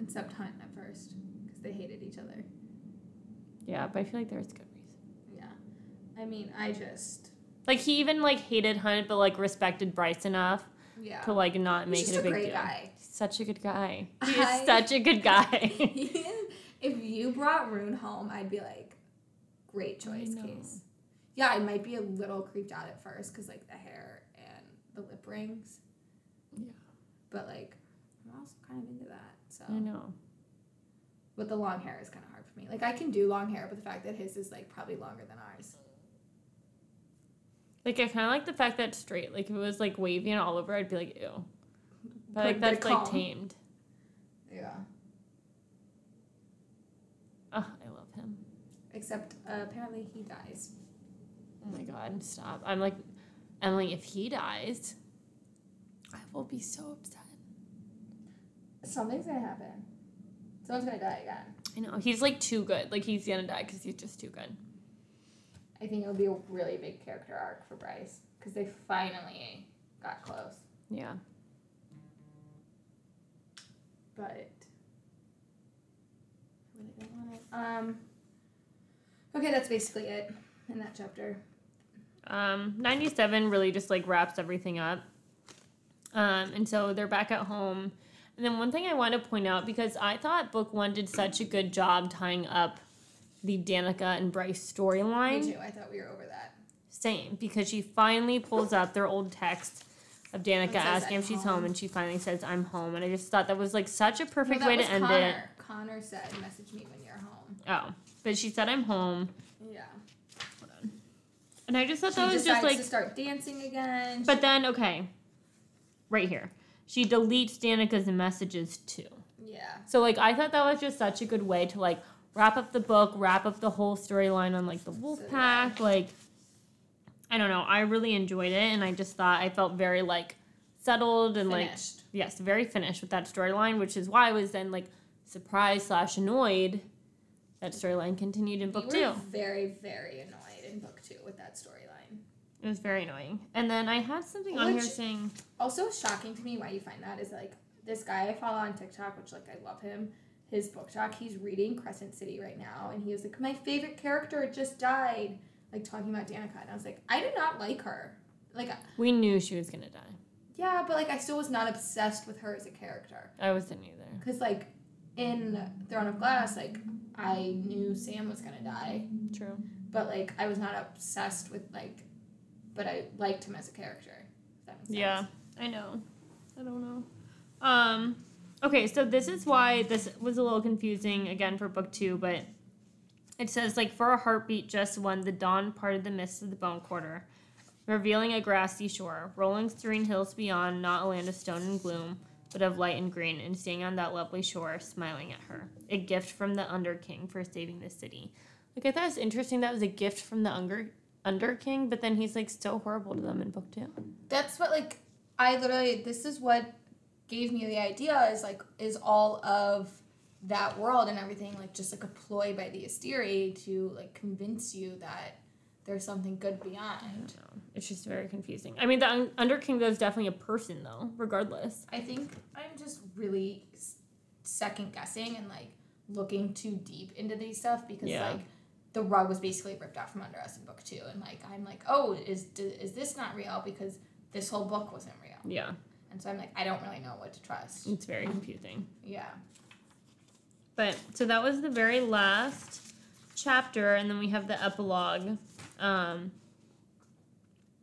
Except Hunt at first, because they hated each other. Yeah, but I feel like there's good reason. Yeah, I mean, I just Like he even like hated Hunt, but like respected Bryce enough yeah. to like not make He's it just a big great deal. guy. He's such a good guy. He I- is such a good guy. Is- if you brought Ruhn home, I'd be like, great choice, case. Yeah, I might be a little creeped out at first because like the hair and the lip rings. Yeah. But like, I'm also kind of into that. So, I know. but the long hair is kind of hard for me. Like I can do long hair, but the fact that his is like probably longer than ours. Like I kind of like the fact that it's straight. Like if it was like wavy and all over, I'd be like ew. But like that's like tamed. Yeah. Oh, I love him. Except uh, apparently he dies. Oh my god, stop. I'm like, Emily, if he dies, I will be so upset. Something's gonna happen. Someone's gonna die again. I know. He's like too good. Like he's gonna die because he's just too good. I think it'll be a really big character arc for Bryce because they finally got close. Yeah. But I don't want it. Um. Okay, that's basically it in that chapter. Um, 97 really just like wraps everything up. Um, and so they're back at home. And then one thing I want to point out because I thought book one did such a good job tying up the Danika and Bryce Me storyline. too. I thought we were over that. Same, because she finally pulls up their old text of Danika asking if she's home." home, and she finally says, I'm home. And I just thought that was like such a perfect No, way to was end Connor. it. Connor said, "Message me when you're home." Oh, but she said, I'm home. Yeah. Hold on. And I just thought She that was just like. to start dancing again. But then, okay, right here. She deletes Danika's messages too. yeah. So, like, I thought that was just such a good way to, like, wrap up the book, wrap up the whole storyline on, like, the wolf pack. Like, I don't know. I really enjoyed it. And I just thought I felt very, like, settled and, like, yes, very finished with that storyline, which is why I was then, like, surprised slash annoyed that storyline continued in book we were two. very, very annoyed in book two with that storyline. It was very annoying. And then I had something on here saying, Also shocking to me why you find that is like this guy I follow on TikTok, which like I love him. His book talk, he's reading Crescent City right now, and he was like, "My favorite character just died," like talking about Danika, and I was like, "I did not like her." Like, we knew she was gonna die. yeah, but like I still was not obsessed with her as a character, I wasn't either. because like in Throne of Glass, like I knew Sam was gonna die, True. but like I was not obsessed with like, but I liked him as a character. If that makes sense. Yeah, I know. I don't know. Um, okay, so this is why this was a little confusing again for book two, but it says like for a heartbeat, just one, the dawn parted the mists of the bone quarter, revealing a grassy shore, rolling serene hills beyond, not a land of stone and gloom, but of light and green, and staying on that lovely shore, smiling at her, a gift from the Under King for saving the city. Like I thought it was interesting that was a gift from the Under Under King, but then he's like so horrible to them in book two. that's what like I literally this is what gave me the idea is like is all of that world and everything like just like a ploy by the Asteri to like convince you that there's something good beyond. It's just very confusing. I mean, the Un- Under King though is definitely a person though, regardless. I think I'm just really s- second guessing and like looking too deep into these stuff because Yeah. like the rug was basically ripped out from under us in book two and like I'm like oh is is this not real because this whole book wasn't real Yeah, and so I'm like I don't really know what to trust. it's very confusing. Yeah. But so that was the very last chapter, and then we have the epilogue. Um,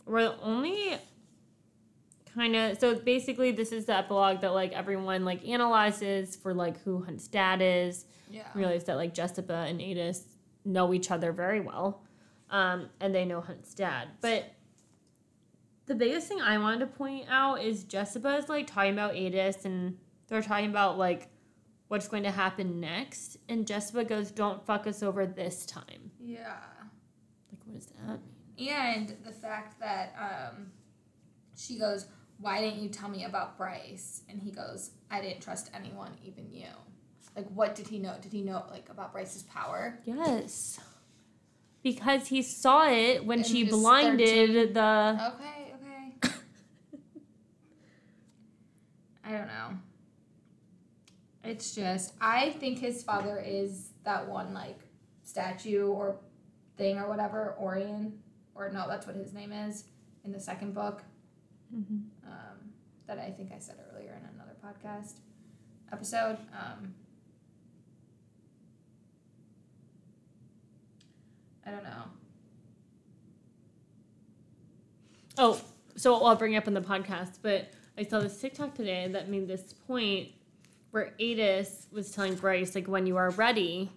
we're only kind of so basically this is the epilogue that like everyone like analyzes for like who Hunt's dad is. Yeah. realize that like Jesiba and Aidas know each other very well, um, and they know Hunt's dad. But the biggest thing I wanted to point out is Jesiba is like talking about Aidas, and they're talking about like what's going to happen next, and Jesiba goes, "Don't fuck us over this time." Yeah. Like, what does that mean? And the fact that um, she goes, Why didn't you tell me about Bryce? And he goes, I didn't trust anyone, even you. Like, what did he know? Did he know, like, about Bryce's power? Yes. Because he saw it when And she blinded the. Okay, okay. I don't know. It's just, I think his father is that one, like, statue or thing or whatever, Orion. Or no, that's what his name is in the second book. Mhm. um, that I think I said earlier in another podcast episode. Um, I don't know. Oh, so I'll bring it up in the podcast, but I saw this TikTok today that made this point where Aidas was telling Bryce, like, when you are ready,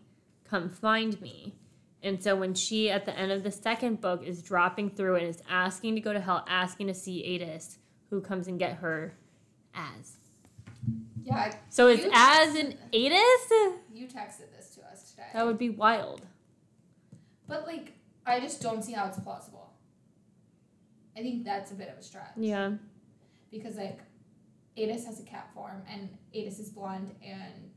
come find me. And so when she, at the end of the second book, is dropping through and is asking to go to hell, asking to see Aidas, who comes and get her as. Yeah, So it's as an Aidas? you texted this to us today. That would be wild. but like, I just don't see how it's plausible. I think that's a bit of a stretch. Yeah. Because like, Aidas has a cat form, and Aidas is blonde and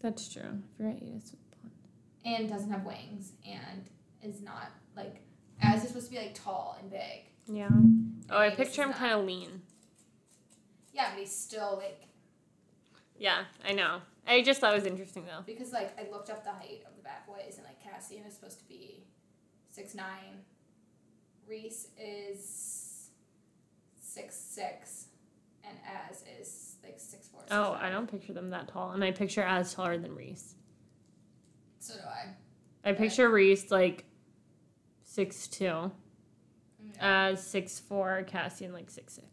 That's true. I forgot Aidas was blonde. and doesn't have wings and is not like as is supposed to be like tall and big. Yeah. Oh, I Aidas picture him not. kind of lean. Yeah, but he's still like Yeah, I know. I just thought it was interesting though. because like I looked up the height of the Bat Boys and like Cassian is supposed to be six nine, Rhys is six six, and Az is like six four. six Oh, five. I don't picture them that tall, and I picture Az taller than Rhys. So do I. I picture Rhys like six two, Yeah. Az six four, Cassian like six six.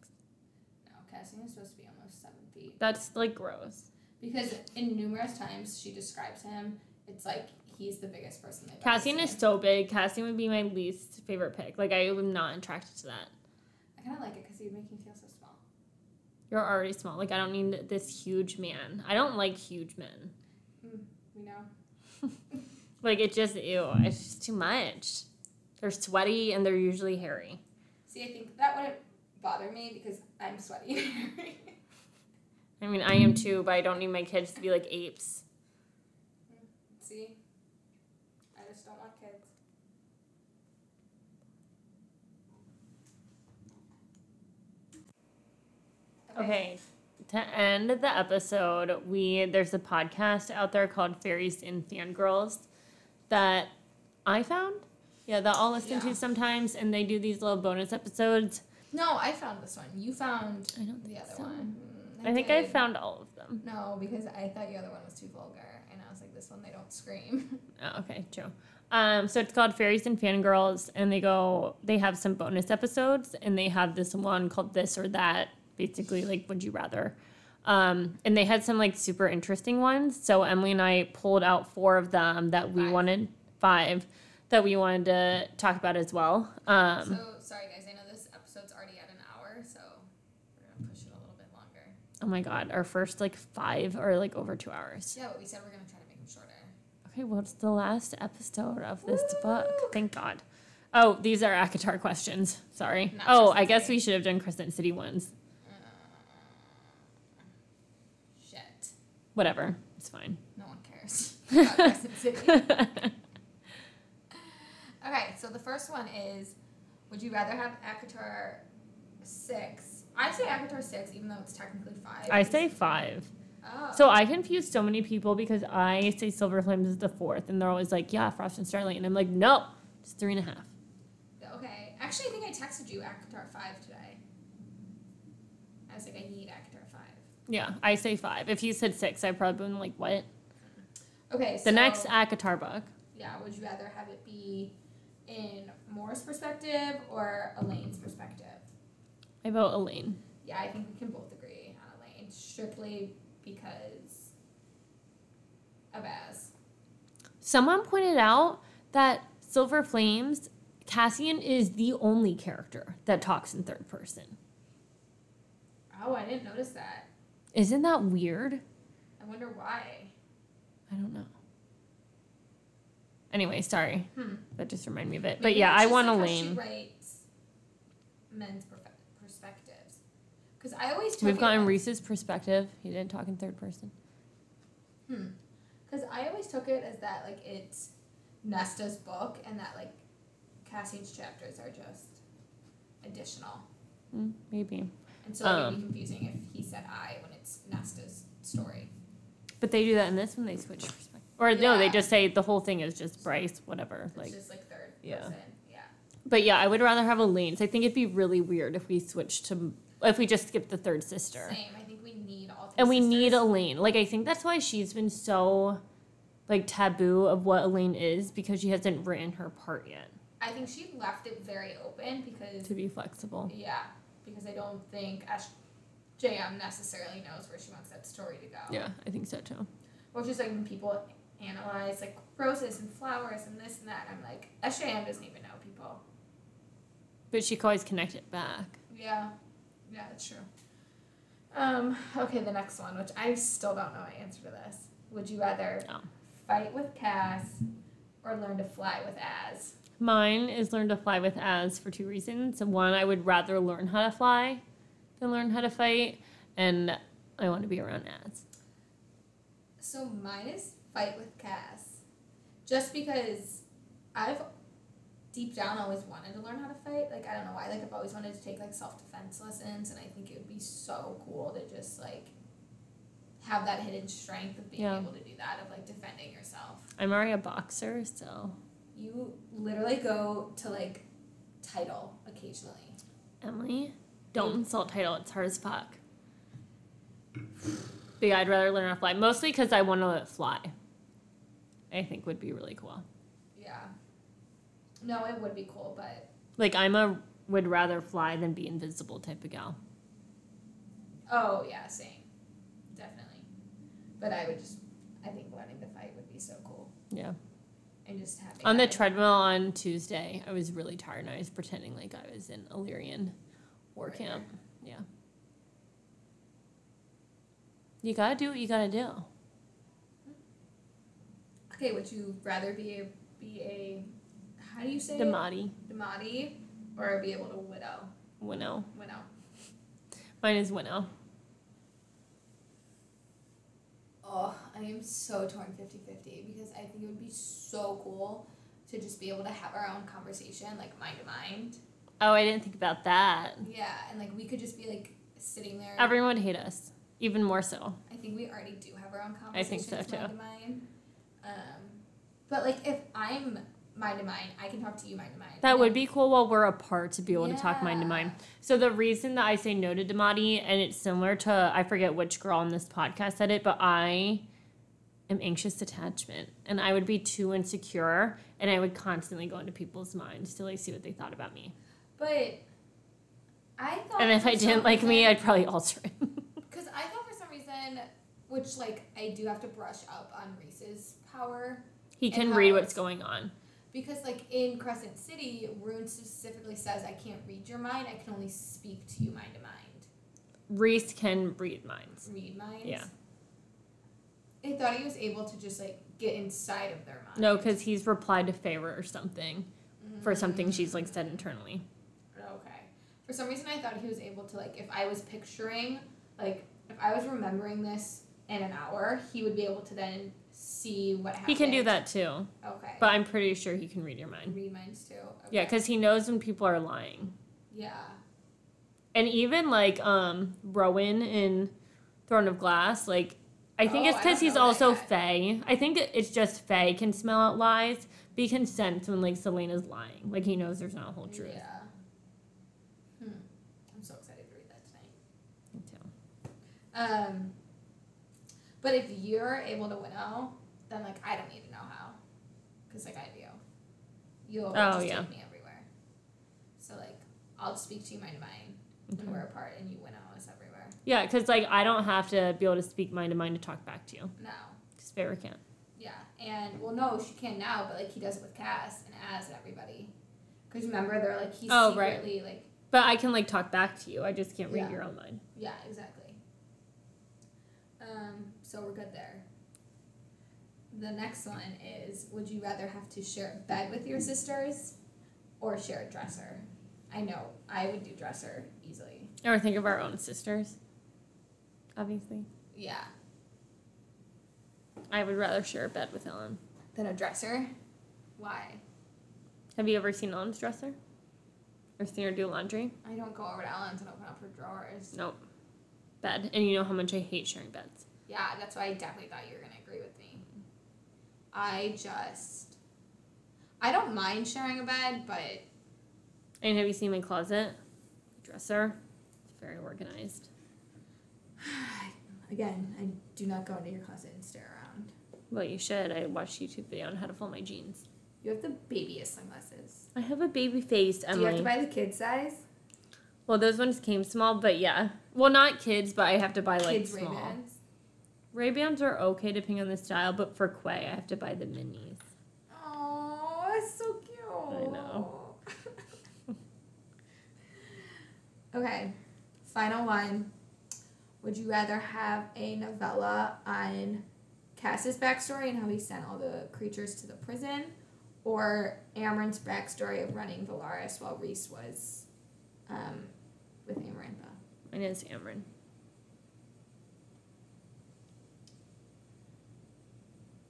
no, Cassian is supposed to be almost seven feet That's like gross. because in numerous times she describes him. It's like he's the biggest person Cassian is so big. Cassian would be my least favorite pick. Like I am not attracted to that. I kind of like it because he would make me feel so small. You're already small. Like I don't need this huge man. I don't like huge men. Mm, we know. Like it just ew. It's just too much. They're sweaty and they're usually hairy. See, I think that wouldn't bother me because I'm sweaty. I mean, I am too, but I don't need my kids to be like apes. See? I just don't want kids. Okay. To end the episode, we there's a podcast out there called Fairies and Fangirls that I found. Yeah, that I'll listen Yeah. to sometimes, and they do these little bonus episodes. No, I found this one. You found I don't the other so. one. Mm, I think I found all of them. No, because I thought your other one was too vulgar, and I was like, this one they don't scream. Oh, okay, true. Um, so it's called Fairies and Fangirls, and they go, they have some bonus episodes, and they have this one called This or That, basically, like, would you rather? Um, and they had some, like, super interesting ones. So Emily and I pulled out four of them that we Five. wanted, five, that we wanted to talk about as well. Um, so sorry guys, I know this episode's already at an hour, so we're gonna push it a little bit longer. oh my God, our first, like, five are, like, over two hours. Yeah, but we said we're gonna try to make them shorter. Okay, what's the last episode of this Woo! book? Thank God. Oh, these are ACOTAR questions. Sorry. Not oh, I guess we should have done Crescent City ones. Uh, shit. Whatever. It's fine. No one cares about Crescent City. Okay, so the first one is Would you rather have ACOTAR 6? I say ACOTAR 6, even though it's technically 5. I say five. Oh. So I confuse so many people because I say Silver Flames is the fourth, and they're always like, yeah, Frost and Starlight. And I'm like, no, it's three and a half. Okay. Actually, I think I texted you ACOTAR 5 today. I was like, I need 5. Yeah, I say five. If you said six, I'd probably been like, what? Okay, so. The next ACOTAR book. Yeah, would you rather have it be in Mor's perspective or Elain's perspective? I vote Elain. Yeah, I think we can both agree on Elaine, strictly because of Az. Someone pointed out that Silver Flames, Cassian is the only character that talks in third person. Oh, I didn't notice that. Isn't that weird? I wonder why. I don't know. Anyway, sorry. Hmm. That just reminded me of it. But yeah, I want like Elain. She writes men's perspectives. Because I always took We've gotten Rhys's perspective. He didn't talk in third person. Hmm. Because I always took it as that like it's Nesta's book and that like Cassian's chapters are just additional. Mm, maybe. And so it would Um. be confusing if he said I it's Nesta's story. But they do that in this when they switch perspective. Or no, they Yeah. just say the whole thing is just Bryce, whatever. It's Like, just like third yeah. person. Yeah. but yeah, I would rather have Elain. So I think it'd be really weird if we switched to if we just skipped the third sister. Same. I think we need all three And we need sisters. Elain. Like I think that's why she's been so like taboo of what Elain is because she hasn't written her part yet I think she left it very open because to be flexible. yeah, because I don't think SJM necessarily knows where she wants that story to go. Yeah, I think so too. Which is like when people analyze like roses and flowers and this and that, I'm like, SJM doesn't even know people. But she can always connect it back. Yeah, yeah, that's true. Um, okay, the next one, which I still don't know my answer to this. Would you rather Oh. fight with Cass or learn to fly with Az? Mine is learn to fly with Az for two reasons. One, I would rather learn how to fly than learn how to fight, and I want to be around Az. So mine is fight with Cass. Just because I've deep down always wanted to learn how to fight. Like I don't know why. Like I've always wanted to take like self defense lessons and I think it would be so cool to just like have that hidden strength of being Yeah. able to do that, of like defending yourself. I'm already a boxer, so You literally go to like title occasionally. Emily, don't insult title. It's hard as fuck. But yeah, I'd rather learn how to fly. Mostly because I want to fly. I think would be really cool. Yeah. No, it would be cool, but Like I'm a would rather fly than be invisible type of gal. oh yeah, same. Definitely. But I would just I think learning to fight would be so cool. Yeah. And just having On the treadmill on Tuesday, I was really tired and I was pretending like I was in Illyrian war Right camp. Yeah. You gotta do what you gotta do. Okay, would you rather be a be a how do you say it? Mahdi. daemati or be able to widow? Winnow. Winnow. Mine is Winnow. Oh, I am so torn 50-50 because I think it would be so cool to just be able to have our own conversation, like mind to mind. Oh, I didn't think about that. Yeah, and like we could just be like sitting there. Everyone would hate us, even more so. I think we already do have our own I think conversations. so, too. Mind to mind. Um, but like if I'm mind to mind, I can talk to you mind to mind. That would be cool while we're apart to be able to talk mind to mind. So the reason that I say no to daemati, and it's similar to I forget which girl on this podcast said it, but I am anxious attachment, and I would be too insecure, and I would constantly go into people's minds to like see what they thought about me. But I thought. And if I didn't like me, I'd probably alter it. Because I thought for some reason, which like I do have to brush up on Rhys's power, he can read what's going on. because like in Crescent City, Ruhn specifically says I can't read your mind. I can only speak to you mind to mind. Reese can read minds. Read minds. Yeah. I thought he was able to just like get inside of their mind. No, because he's replied to Feyre or something for something she's like said internally. For some reason, I thought he was able to like if I was picturing like if I was remembering this in an hour, he would be able to then see what happened. He can do that too, Okay. but I'm pretty sure he can read your mind. read minds too. Okay. Yeah, because he knows when people are lying. yeah. And even like um Rowan in Throne of Glass, like I think Oh, it's because he's also yet. Fae. I think it's just Fae can smell out lies, but he can sense when like Celaena's lying. Like he knows there's not a whole truth. Yeah. Hmm. I'm so excited to read that tonight. Me too. Um. But if you're able to winnow, then like I don't need to know how, because like I you. You'll Oh, just yeah. take me everywhere. So like I'll speak to you mind to mind when we're apart, and you winnow us everywhere. Yeah, because like I don't have to be able to speak mind to mind to talk back to you. No. Because Feyre can't. Yeah, and well, no, she can now, but like he does it with Cass and Az and everybody. Because remember, they're like he's Oh, right. secretly like But I can like talk back to you. I just can't read Yeah. your own mind. yeah, exactly. Um, so we're good there. The next one is: Would you rather have to share a bed with your sisters, or share a dresser? I know I would do dresser easily. Or think of our own sisters. Obviously. Yeah, I would rather share a bed with Ellen. than a dresser. Why? Have you ever seen Ellen's dresser? Or seen her do laundry? I don't go over to Ellen's and open up her drawers. Nope. Bed. And you know how much I hate sharing beds. Yeah, that's why I definitely thought you were gonna agree with me. I just, I don't mind sharing a bed, but And have you seen my closet? Dresser. It's very organized. again, I do not go into your closet and stare around. Well, you should. I watched YouTube video on how to fold my jeans. You have the babyest sunglasses. I have a baby face, Do you have to buy the kid size? Well, those ones came small, but yeah. Well, not kids, but I have to buy like Kids small. Ray-Bans? Ray Bans are okay depending on the style, but for Quay, I have to buy the minis. Oh, that's so cute. I know. okay, final one. Would you rather have a novella on Cass's backstory and how he sent all the creatures to the prison, or Amren's backstory of running Velaris while Rhys was um, with Amarantha? Mine is Amren.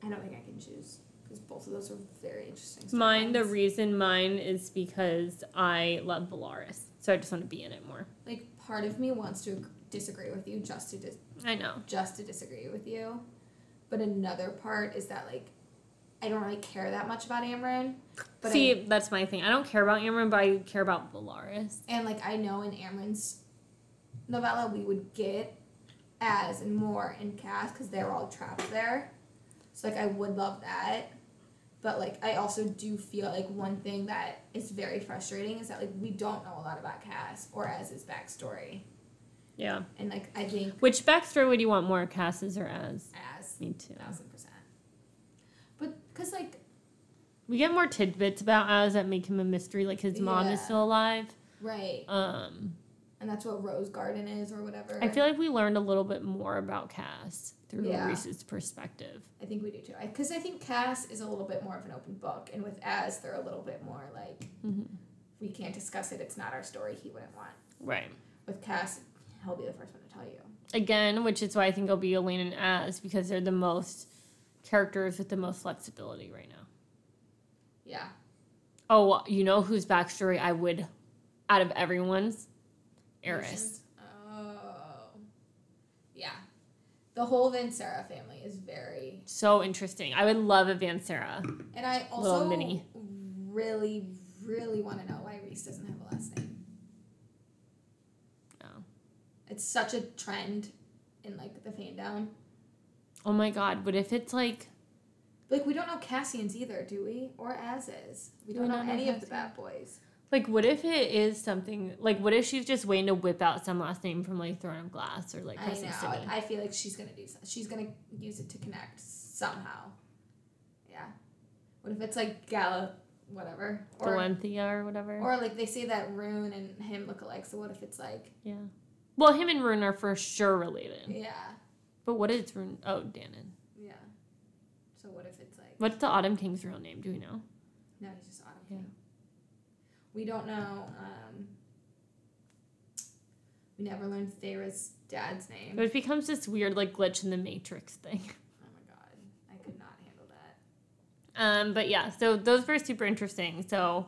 I don't think I can choose because both of those are very interesting. Mine, the reason mine is because I love Velaris. So I just want to be in it more. like part of me wants to disagree with you just to dis- I know. just to disagree with you, but another part is that like I don't really care that much about Amren, but See, I, that's my thing. I don't care about Amren, but I care about Velaris. and like I know in Amren's novella we would get Az and Mor in Cass because they're all trapped there, so like I would love that. But like I also do feel like one thing that is very frustrating is that like we don't know a lot about Cass or Az his backstory. Yeah. And like I think Which backstory would you want more, Cass's or Az? Az Me too. thousand percent. But cause like We get more tidbits about Az that make him a mystery, like his mom is still alive. right, Um, and that's what Rose Garden is or whatever. I feel like we learned a little bit more about Cass through Yeah. Rhys's perspective. I think we do too. Because I, think Cass is a little bit more of an open book, and with Az they're a little bit more like hmm we can't discuss it. It's not our story. He wouldn't want. Right. With Cass, he'll be the first one to tell you. Again, which is why I think it'll be Elain and Az because they're the most characters with the most flexibility right now. Yeah. Oh, you know whose backstory I would, out of everyone's, Eris. Oh. Yeah. The whole Vanserra family is very, So interesting. I would love a Vanserra. and I Little also mini. really, really want to know why Rhys doesn't have a last name. Oh. It's such a trend in like the fan down. Oh my god, what if it's like Like we don't know Cassian's either, do we? Or Az's. We Do don't we know know any of the Bat Boys. like what if it is something like what if she's just waiting to whip out some last name from like Throne of Glass or like I know. City? I feel like she's gonna do. She's gonna use it to connect somehow. Yeah. What if it's like Gala, whatever, or Valenthea or whatever. or like they say that Ruhn and him look alike. So what if it's like yeah. Well, him and Ruhn are for sure related. yeah, But what is Ruhn? Oh, Danaan. yeah. So what if it's like What's the Autumn King's real name? Do we know? no, he's just Autumn Yeah. King. We don't know. Um, we never learned Thera's dad's name. But it becomes this weird like glitch in the Matrix thing. Oh my god, I could not handle that. Um, but yeah, so those were super interesting. So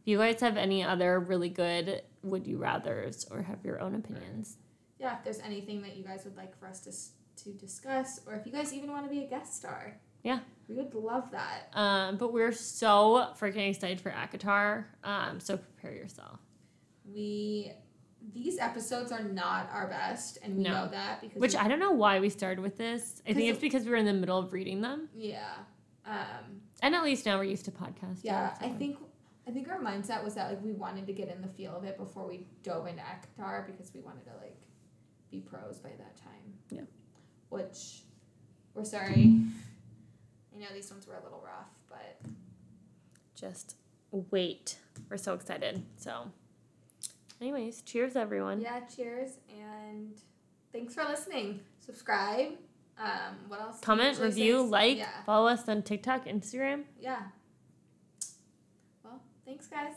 if you guys have any other really good would you rather's or have your own opinions, Yeah, if there's anything that you guys would like for us to to discuss, or if you guys even want to be a guest star, Yeah. we would love that. um, but we're so freaking excited for ACOTAR. Um, so prepare yourself. We these episodes are not our best, and we No. know that because Which we- I don't know why we started with this. I think it's because we were in the middle of reading them, yeah, um, and at least now we're used to podcasting. yeah. I think I think our mindset was that like we wanted to get in the feel of it before we dove into ACOTAR because we wanted to like be pros by that time. Yeah. Which we're sorry. I know these ones were a little rough, but just wait. We're so excited. So, anyways, cheers, everyone. Yeah, cheers and thanks for listening. Subscribe. Um, what else? Comment, review, say? like, Yeah. follow us on TikTok, Instagram. Yeah. Well, thanks guys.